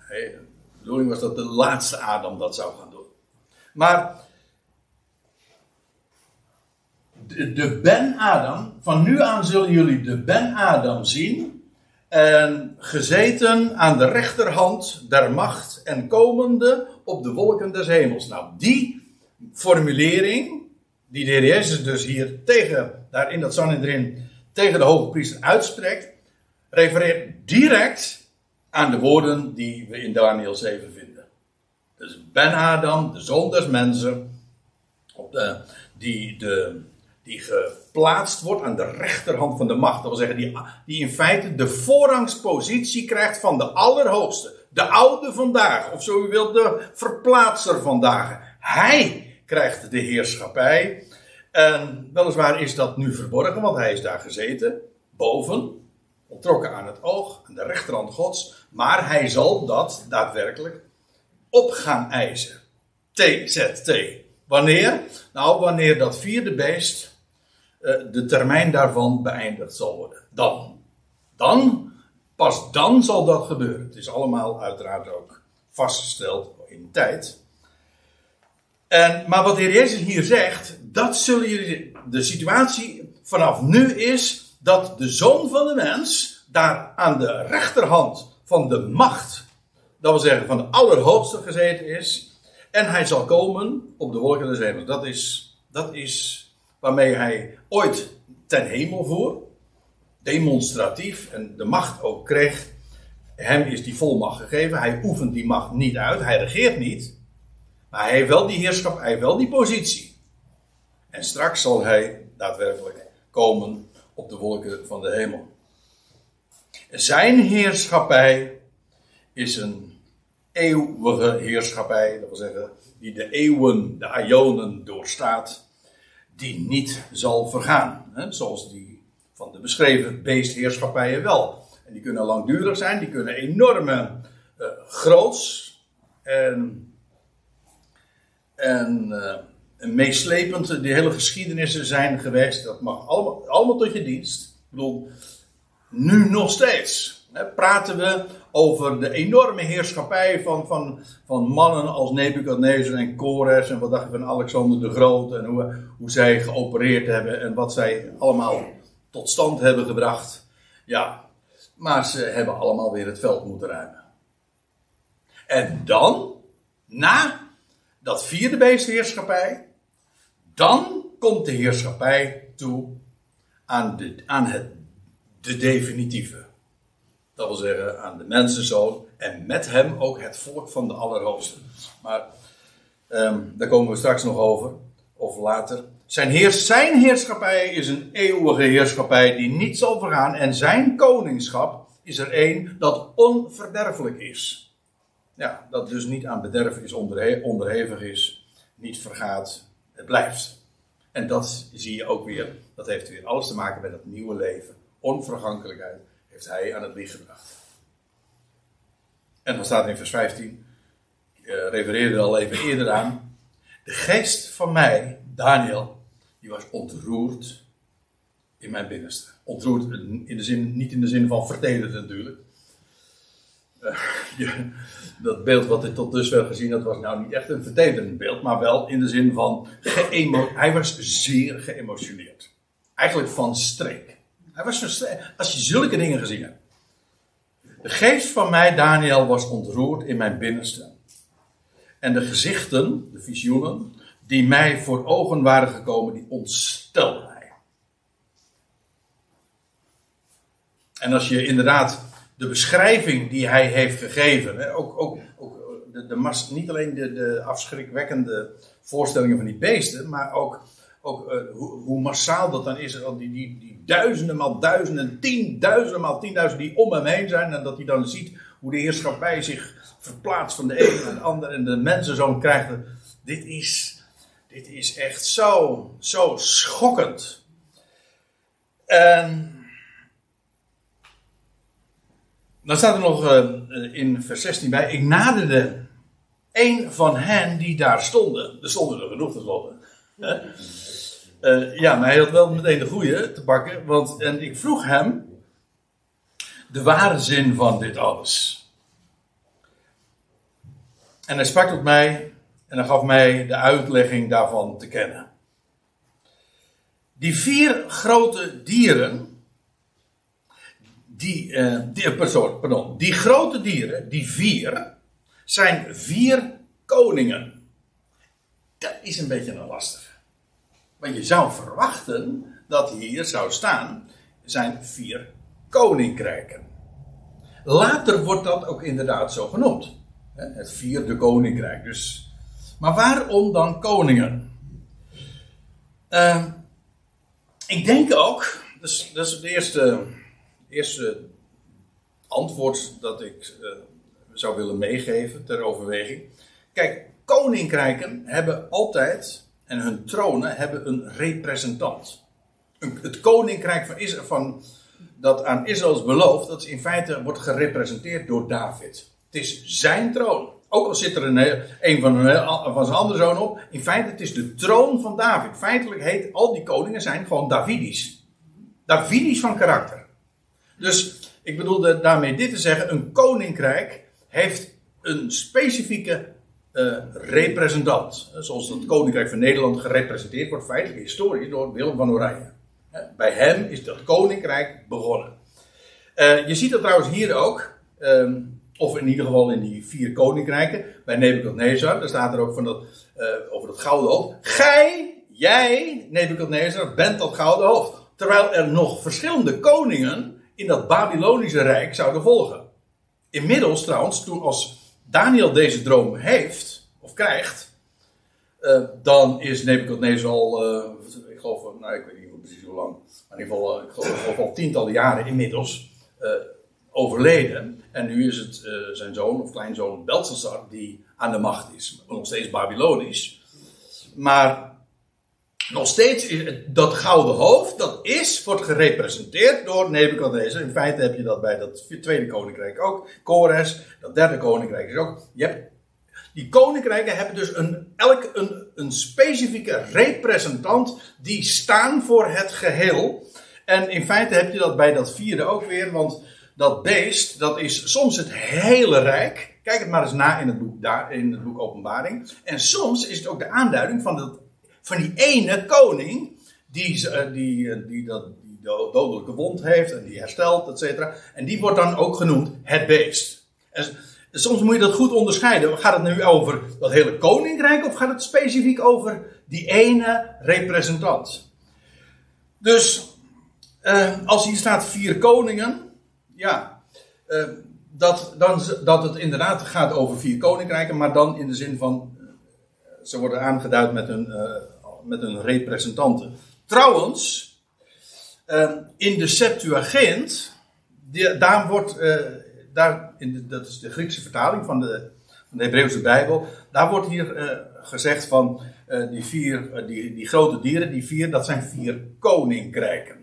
de bedoeling was dat de laatste Adam dat zou gaan doen. Maar de, Ben-Adam, van nu aan zullen jullie de Ben-Adam zien. En gezeten aan de rechterhand der macht en komende op de wolken des hemels. Nou, die formulering, die de Jezus dus hier tegen, daar in dat Sanhedrin, tegen de hoge priester uitspreekt, refereert direct aan de woorden die we in Daniel 7 vinden. Dus Ben-Adam, de zoon des mensen, op de, die de die geplaatst wordt aan de rechterhand van de macht. Dat wil zeggen, die, die in feite de voorrangspositie krijgt van de Allerhoogste. De oude vandaag, of zo u wilt, de verplaatser vandaag. Hij krijgt de heerschappij. En weliswaar is dat nu verborgen, want hij is daar gezeten, boven, ontrokken aan het oog, aan de rechterhand Gods. Maar hij zal dat daadwerkelijk op gaan eisen. TZT. Wanneer? Nou, wanneer dat vierde beest eh, de termijn daarvan beëindigd zal worden. Dan. Dan, pas dan zal dat gebeuren. Het is allemaal uiteraard ook vastgesteld in tijd. En, maar wat de Heer Jezus hier zegt, dat zullen jullie. De situatie vanaf nu is dat de zoon van de mens daar aan de rechterhand van de macht, dat wil zeggen van de Allerhoogste gezeten is. En hij zal komen op de wolken des hemels. Dat is, dat is waarmee hij ooit ten hemel voer, demonstratief en de macht ook kreeg. Hem is die volmacht gegeven. Hij oefent die macht niet uit. Hij regeert niet. Maar hij heeft wel die heerschap, hij heeft wel die positie. En straks zal hij daadwerkelijk komen op de wolken van de hemel. Zijn heerschappij is een eeuwige heerschappij. Dat wil zeggen, die de eeuwen, de aionen doorstaat die niet zal vergaan. Hè? Zoals die van de beschreven beestheerschappijen wel. En die kunnen langdurig zijn, die kunnen enorme uh, groots en, en, en meeslepend die hele geschiedenissen zijn geweest. Dat mag allemaal, tot je dienst. Ik bedoel, nu nog steeds. Hè, praten we over de enorme heerschappij van, van, van mannen als Nebuchadnezzar en Kores en wat dacht je van Alexander de Groot en hoe, hoe zij geopereerd hebben en wat zij allemaal tot stand hebben gebracht. Ja, maar ze hebben allemaal weer het veld moeten ruimen. En dan, na dat vierde beestheerschappij, dan komt de heerschappij toe aan, de, aan het, de definitieve. Dat wil zeggen aan de mensenzoon en met hem ook het volk van de Allerhoogste. Maar ehm, daar komen we straks nog over, of later. Zijn, heers, zijn heerschappij is een eeuwige heerschappij die niet zal vergaan. En zijn koningschap is er één dat onverderfelijk is. Ja, dat dus niet aan bederf is onderhe- onderhevig is, niet vergaat, het blijft. En dat zie je ook weer, dat heeft weer alles te maken met het nieuwe leven. Onvergankelijkheid heeft hij aan het licht gebracht. En dan staat in vers 15, ik eh, refereerde er al even eerder aan. De geest van mij, Daniel, die was ontroerd in mijn binnenste. Ontroerd in de zin, niet in de zin van vertederd natuurlijk. Eh, dat beeld wat ik tot dusver gezien had, was nou niet echt een vertederend beeld, maar wel in de zin van hij was zeer geëmotioneerd. Eigenlijk van streek. Hij was. Als je zulke dingen gezien hebt. De geest van mij, Daniel, was ontroerd in mijn binnenste. En de gezichten, de visioenen, die mij voor ogen waren gekomen, die ontstelden mij. En als je inderdaad de beschrijving die hij heeft gegeven, hè, ook, ook, ook de, de mas, niet alleen de, de afschrikwekkende voorstellingen van die beesten, maar ook, ook eh, hoe, hoe massaal dat dan is, die, die, die duizenden maal duizenden, tienduizenden maal tienduizenden die om hem heen zijn, en dat hij dan ziet hoe de heerschappij zich verplaatst van de een naar de ander en de mensenzoon krijgt. Dit is, dit is echt zo, zo schokkend. En dan staat er nog eh, in vers 16 bij. Ik naderde een van hen die daar stonden. Er stonden er genoeg tenslotte. Hè? Eh, ja, maar hij had wel meteen de goede te pakken. Want, en ik vroeg hem de ware zin van dit alles. En hij sprak tot mij en hij gaf mij de uitlegging daarvan te kennen. Die vier grote dieren die, eh, die, eh, pardon, die grote dieren, die vier, zijn vier koningen. Dat is een beetje een lastige. Want je zou verwachten dat hier zou staan, zijn vier koninkrijken. Later wordt dat ook inderdaad zo genoemd. Het vierde koninkrijk. Dus, maar waarom dan koningen? Eh, ik denk ook, dus, dat is het eerste eerste antwoord dat ik eh, zou willen meegeven ter overweging. Kijk, koninkrijken hebben altijd, en hun tronen hebben een representant. Het koninkrijk van Israël, van, dat aan Israël is beloofd, dat is in feite wordt gerepresenteerd door David. Het is zijn troon. Ook al zit er een, van zijn andere zoon op. In feite, het is de troon van David. Feitelijk heet al die koningen zijn gewoon Davidisch. Davidisch van karakter. Dus ik bedoelde daarmee dit te zeggen: een koninkrijk heeft een specifieke eh, representant. Zoals het koninkrijk van Nederland gerepresenteerd wordt, feitelijk historisch, door Willem van Oranje. Bij hem is dat koninkrijk begonnen. Eh, je ziet dat trouwens hier ook, ehm, of in ieder geval in die vier koninkrijken, bij Nebukadnezar, daar staat er ook van dat, eh, over dat gouden hoofd. Gij, jij, Nebukadnezar, bent dat gouden hoofd. Terwijl er nog verschillende koningen in dat Babylonische rijk zouden volgen. Inmiddels trouwens, toen als Daniel deze droom heeft, of krijgt, eh, dan is Nebukadnezar al, eh, ik geloof, nou ik weet niet precies hoe lang, maar in ieder geval, eh, ik geloof, al tientallen jaren inmiddels overleden. En nu is het zijn zoon of kleinzoon Belshazzar die aan de macht is. Nog steeds Babylonisch. Maar nog steeds dat gouden hoofd, dat is, wordt gerepresenteerd door Nebukadnezar. In feite heb je dat bij dat tweede koninkrijk ook. Kores, dat derde koninkrijk is ook. Je hebt, die koninkrijken hebben dus een, elk een, een specifieke representant die staan voor het geheel. En in feite heb je dat bij dat vierde ook weer, want dat beest, dat is soms het hele rijk. Kijk het maar eens na in het boek, daar, in het boek Openbaring. En soms is het ook de aanduiding van, dat, van die ene koning die, eh, die, eh, die, dat, die do- dodelijke wond heeft en die herstelt, et cetera. En die wordt dan ook genoemd het beest. En, soms moet je dat goed onderscheiden. Gaat het nu over dat hele koninkrijk of gaat het specifiek over die ene representant? Dus uh, als hier staat vier koningen, ja, uh, dat, dan, dat het inderdaad gaat over vier koninkrijken, maar dan in de zin van, ze worden aangeduid met hun, met hun representanten. Trouwens, in de Septuagint, die, daar wordt, daar, in de, dat is de Griekse vertaling van de, van de Hebreeuwse Bijbel, daar wordt hier gezegd van die vier, die, die grote dieren, die vier, dat zijn vier koninkrijken.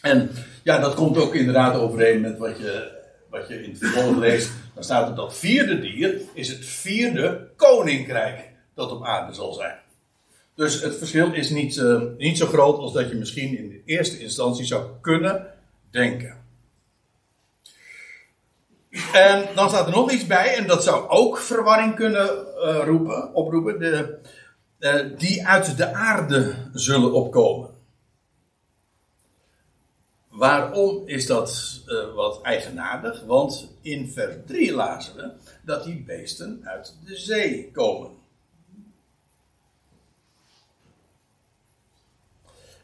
En ja, dat komt ook inderdaad overeen met wat je, wat je in het vervolg leest. Dan staat er dat vierde dier is het vierde koninkrijk dat op aarde zal zijn. Dus het verschil is niet, uh, niet zo groot als dat je misschien in de eerste instantie zou kunnen denken. En dan staat er nog iets bij, en dat zou ook verwarring kunnen uh, roepen, oproepen, de, uh, die uit de aarde zullen opkomen. Waarom is dat wat eigenaardig? Want in vers 3 lazen we dat die beesten uit de zee komen.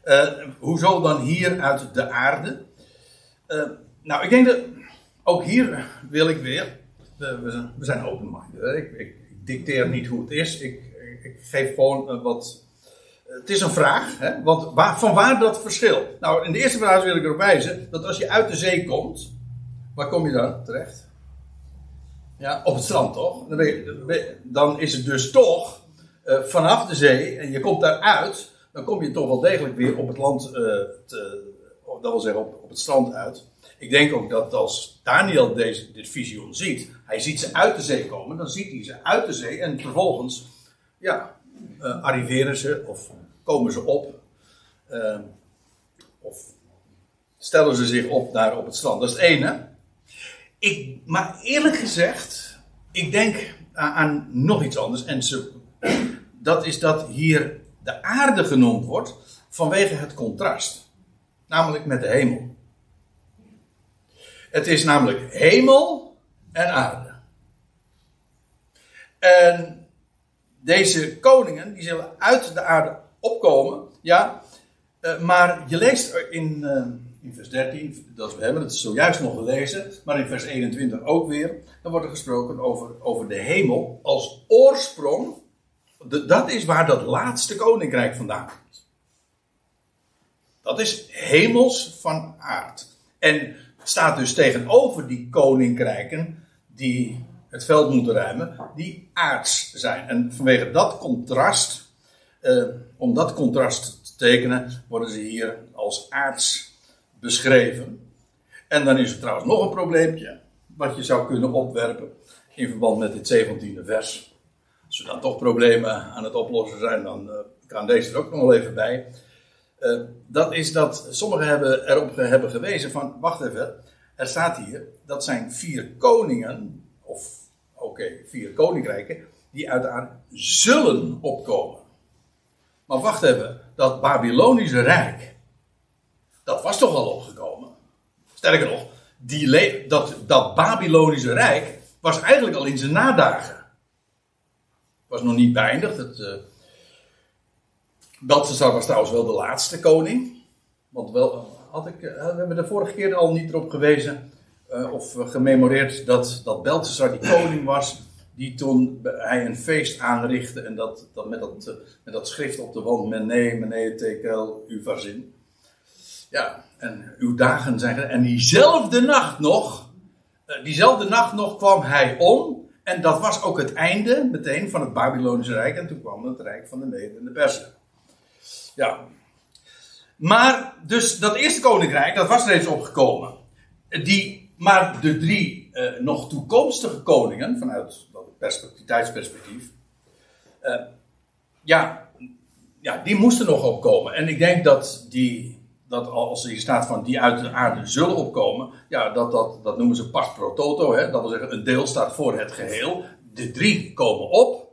Uh, hoezo dan hier uit de aarde? Uh, nou, ik denk dat ook hier wil ik weer. we, we zijn open-minded. Ik, ik, dicteer niet hoe het is. Ik, ik geef gewoon wat het is een vraag, hè? want waar, van waar dat verschil? Nou, in de eerste vraag wil ik erop wijzen dat als je uit de zee komt, waar kom je dan terecht? Ja, op het strand toch? Dan, dan is het dus toch vanaf de zee en je komt daaruit, dan kom je toch wel degelijk weer op het land, uh, te, dat wil zeggen op, op het strand uit. Ik denk ook dat als Daniel deze, dit visioen ziet, hij ziet ze uit de zee komen, dan ziet hij ze uit de zee en vervolgens, ja, uh, arriveren ze of komen ze op. Uh, of stellen ze zich op daar op het strand. Dat is het ene. Ik, maar eerlijk gezegd, ik denk aan, aan nog iets anders. En ze, dat is dat hier de aarde genoemd wordt vanwege het contrast. Namelijk met de hemel. Het is namelijk hemel en aarde. En deze koningen, die zullen uit de aarde opkomen. Ja, uh, maar je leest in, uh, in vers 13, dat we hebben het zojuist nog gelezen, maar in vers 21 ook weer. Dan wordt er gesproken over, over de hemel als oorsprong. Dat is waar dat laatste koninkrijk vandaan komt. Dat is hemels van aard. En staat dus tegenover die koninkrijken die het veld moeten ruimen, die aards zijn. En vanwege dat contrast, uh, om dat contrast te tekenen, worden ze hier als aards beschreven. En dan is er trouwens nog een probleempje, wat je zou kunnen opwerpen in verband met dit 17e vers. Als er dan toch problemen aan het oplossen zijn, dan uh, kan deze er ook nog wel even bij. Uh, dat is dat sommigen hebben erop hebben gewezen van, wacht even, er staat hier, dat zijn vier koningen, of oké, vier koninkrijken, die uiteraard zullen opkomen. Maar wacht even, dat Babylonische Rijk, dat was toch al opgekomen? Sterker nog, die dat, dat Babylonische Rijk was eigenlijk al in zijn nadagen. Was nog niet beëindigd. Het, Belshazzar was trouwens wel de laatste koning. Want wel, had ik, uh, we hebben de vorige keer al niet erop gewezen uh, of gememoreerd dat, dat Belshazzar die koning was die toen hij een feest aanrichtte en dat, dat, met, dat eh, met dat schrift op de wand, mene, mene, tekel, uw verzin. Ja, en uw dagen zijn... En diezelfde nacht nog, eh, diezelfde nacht nog kwam hij om. En dat was ook het einde meteen van het Babylonische Rijk. En toen kwam het Rijk van de Mede en de Persen. Ja. Maar, dus dat eerste koninkrijk, dat was reeds opgekomen. Die, maar de drie uh, nog toekomstige koningen, vanuit perspectief, tijdsperspectief. Uh, ja, ja, die moesten nog opkomen. En ik denk dat die, dat als er staat van die uit de aarde zullen opkomen, ja, dat, dat, dat noemen ze pas pro toto, hè? dat wil zeggen een deel staat voor het geheel. De drie komen op,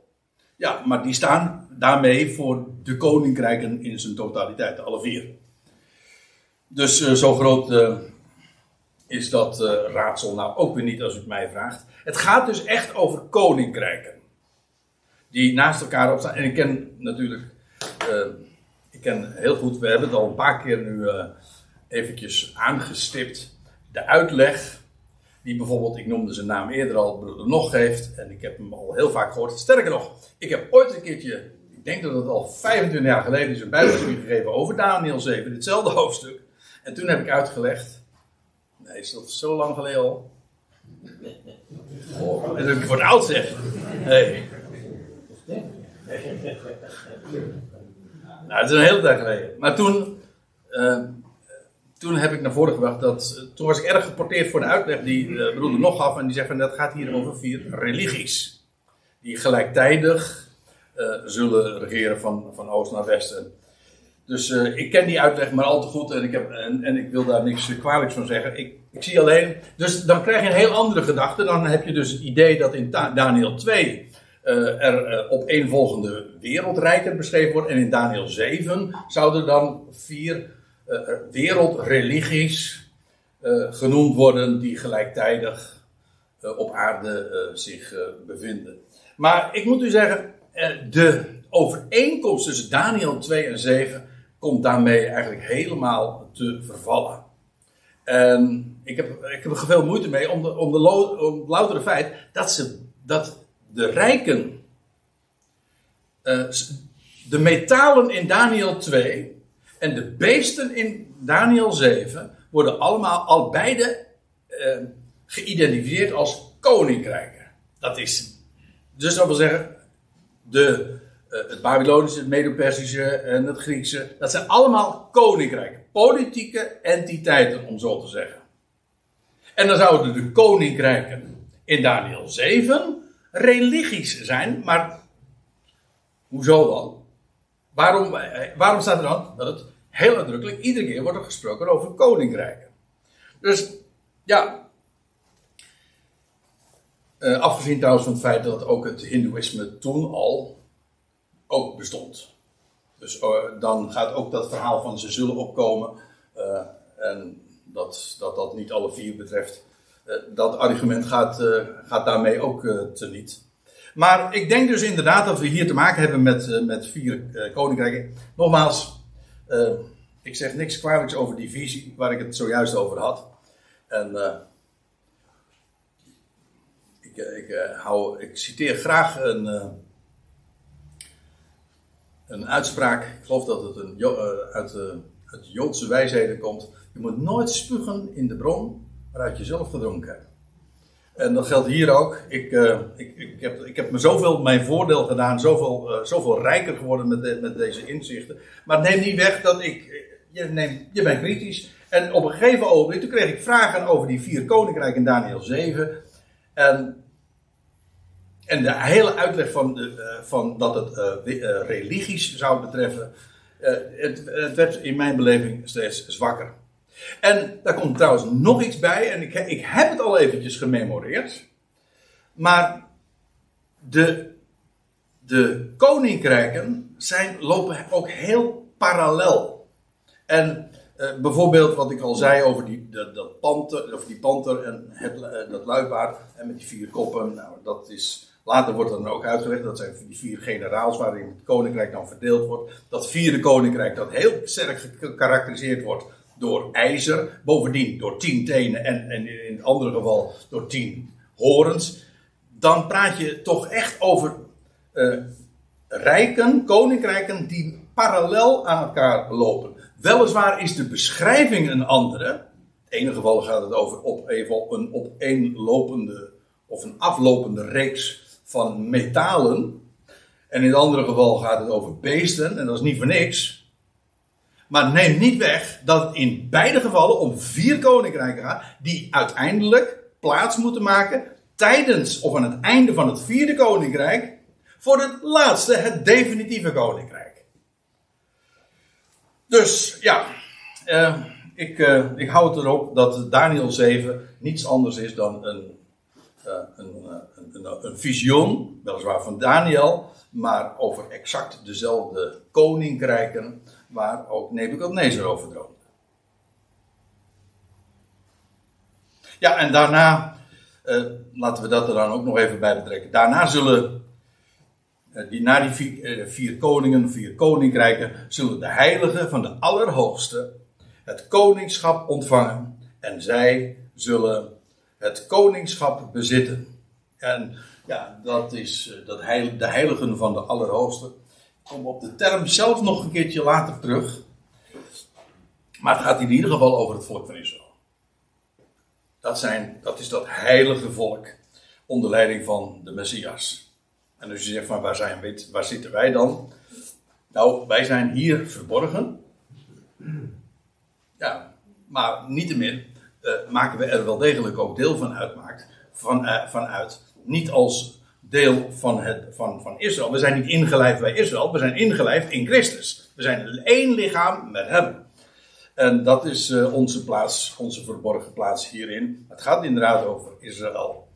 ja, maar die staan daarmee voor de koninkrijken in zijn totaliteit, alle vier. Dus uh, zo groot uh, is dat eh, raadsel nou ook weer niet als u het mij vraagt. Het gaat dus echt over koninkrijken. Die naast elkaar opstaan. En ik ken natuurlijk, eh, ik ken heel goed, we hebben het al een paar keer nu eh eventjes aangestipt. De uitleg die bijvoorbeeld, ik noemde zijn naam eerder al, broeder Nog geeft. En ik heb hem al heel vaak gehoord. Sterker nog, ik heb ooit een keertje, ik denk dat het al 25 jaar geleden is, een bijbelstudie gegeven over Daniel 7, ditzelfde hoofdstuk. En toen heb ik uitgelegd, nee, is dat zo lang geleden al? Oh, dat ik voor het oud zeg. Nee. Nou, het is een hele tijd geleden. Maar toen, eh, toen heb ik naar voren gebracht dat. eh, toen was ik erg geporteerd voor de uitleg die uh, broeder nog gaf. En die zegt van dat gaat hier over vier religies. Die gelijktijdig eh, zullen regeren van, van oost naar westen. Dus eh, ik ken die uitleg maar al te goed en ik, heb, en, en ik wil daar niks kwalijks van zeggen. Ik, ik zie alleen. Dus dan krijg je een heel andere gedachte. Dan heb je dus het idee dat in Daniel 2 eh, er eh, op een volgende wereldrijken beschreven wordt. En in Daniel 7 zouden dan vier eh, wereldreligies genoemd worden die gelijktijdig op aarde zich bevinden. Maar ik moet u zeggen, de overeenkomst tussen Daniel 2 en 7 komt daarmee eigenlijk helemaal te vervallen. En ik heb, ik heb er veel moeite mee om, de, om, de om het loutere feit dat, ze, dat de rijken, eh, de metalen in Daniel 2 en de beesten in Daniel 7 worden allemaal al beide eh, geïdentificeerd als koninkrijken. Dat is, dus dat wil zeggen, de, eh, het Babylonische, het Medo-Persische en het Griekse, dat zijn allemaal koninkrijken. Politieke entiteiten, om zo te zeggen. En dan zouden de koninkrijken in Daniel 7 religies zijn, maar hoezo dan? Waarom, eh, waarom staat er dan dat het heel uitdrukkelijk iedere keer wordt er gesproken over koninkrijken? Dus ja, eh, afgezien trouwens van het feit dat ook het Hindoeïsme toen al ook bestond. Dus eh, dan gaat ook dat verhaal van ze zullen opkomen. en dat, dat dat niet alle vier betreft. Eh, dat argument gaat, eh, gaat daarmee ook eh teniet. Maar ik denk dus inderdaad dat we hier te maken hebben met, met vier koninkrijken. Nogmaals, ik zeg niks kwalijks over die visie waar ik het zojuist over had. En ik, ik, citeer graag een, een uitspraak. Ik geloof dat het een, uit, eh, uit Joodse wijsheden komt. Je moet nooit spugen in de bron waaruit je zelf gedronken. En dat geldt hier ook. Ik, eh, ik, ik, heb, ik heb me zoveel mijn voordeel gedaan, zoveel, eh, zoveel rijker geworden met, met deze inzichten. Maar het neemt niet weg dat ik. eh, Je, neemt, je bent kritisch. En op een gegeven ogenblik, toen kreeg ik vragen over die vier koninkrijken in Daniel 7. En, en de hele uitleg van, de, van dat het religies zou betreffen. het, het werd in mijn beleving steeds zwakker. En daar komt trouwens nog iets bij, en ik, ik heb het al eventjes gememoreerd. Maar de, de koninkrijken zijn, lopen ook heel parallel. En eh, bijvoorbeeld wat ik al zei over die, dat, dat panter, of die panter en het, eh, dat luipaard en met die vier koppen. Nou, dat is, later wordt dan ook uitgelegd, dat zijn die vier generaals waarin het koninkrijk dan verdeeld wordt. Dat vierde koninkrijk dat heel sterk gekarakteriseerd wordt door ijzer. Bovendien door tien tenen en, en in het andere geval door tien horens. Dan praat je toch echt over eh, rijken, koninkrijken die parallel aan elkaar lopen. Weliswaar is de beschrijving een andere. In ene geval gaat het over op, even een opeenlopende of een aflopende reeks van metalen. En in het andere geval gaat het over beesten, en dat is niet voor niks. Maar neem niet weg dat het in beide gevallen om vier koninkrijken gaat, die uiteindelijk plaats moeten maken tijdens of aan het einde van het vierde koninkrijk voor het laatste, het definitieve koninkrijk. Dus ja, eh, ik, eh, ik hou erop dat Daniel 7 niets anders is dan een, eh, een, een, een visioen, weliswaar van Daniel, maar over exact dezelfde koninkrijken waar ook Nebukadnezar over droomde. Ja, en daarna, eh, laten we dat er dan ook nog even bij betrekken. Daarna zullen, eh, die, na die vier, eh, vier koningen, vier koninkrijken, zullen de heiligen van de Allerhoogste het koningschap ontvangen. En zij zullen het koningschap bezitten. En ja, dat is dat de heiligen van de Allerhoogste. Kom op de term zelf nog een keertje later terug. Maar het gaat in ieder geval over het volk van Israël. Dat, zijn, dat is dat heilige volk onder leiding van de Messias. En als je zegt van waar, zijn waar zitten wij dan? Nou, wij zijn hier verborgen. Ja, maar niettemin uh, maken we er wel degelijk ook deel van uitmaakt. Van, uh, vanuit. Niet als deel van, het, van, van Israël. We zijn niet ingelijfd bij Israël, we zijn ingelijfd in Christus. We zijn één lichaam met Hem. En dat is uh, onze plaats, onze verborgen plaats hierin. Het gaat inderdaad over Israël.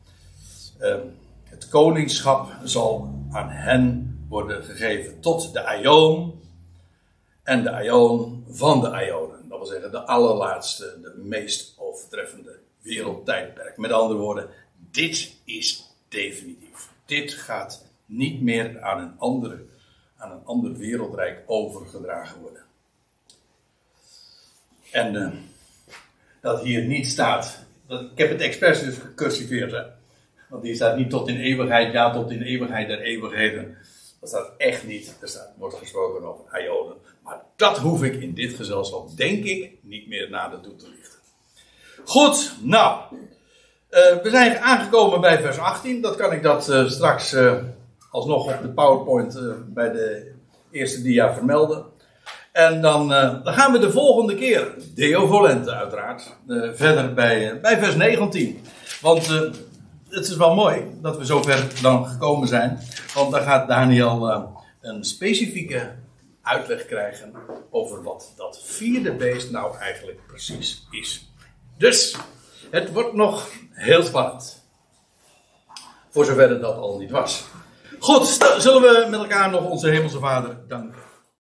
Uh, het koningschap zal aan hen worden gegeven tot de Aion. En de Aion van de Aionen. Dat wil zeggen de allerlaatste, de meest overtreffende wereldtijdperk. Met andere woorden, dit is definitief. Dit gaat niet meer aan een, andere, aan een ander wereldrijk overgedragen worden. En uh, dat hier niet staat. Dat, ik heb het expres dus gecursiveerd. Want hier staat niet tot in eeuwigheid, ja, tot in eeuwigheid der eeuwigheden. Dat staat echt niet. Er staat, wordt gesproken over Ionen. Maar dat hoef ik in dit gezelschap, denk ik, niet meer nader toe te lichten. Goed, nou. Uh, we zijn aangekomen bij vers 18. Dat kan ik dat uh, straks uh, alsnog op de PowerPoint bij de eerste dia vermelden. En dan, dan, gaan we de volgende keer, Deo Volente uiteraard, verder bij, bij vers 19. Want het is wel mooi dat we zover dan gekomen zijn. Want dan gaat Daniel een specifieke uitleg krijgen over wat dat vierde beest nou eigenlijk precies is. Dus, het wordt nog heel spannend. Voor zover dat al niet was. Goed, zullen we met elkaar nog onze Hemelse Vader danken.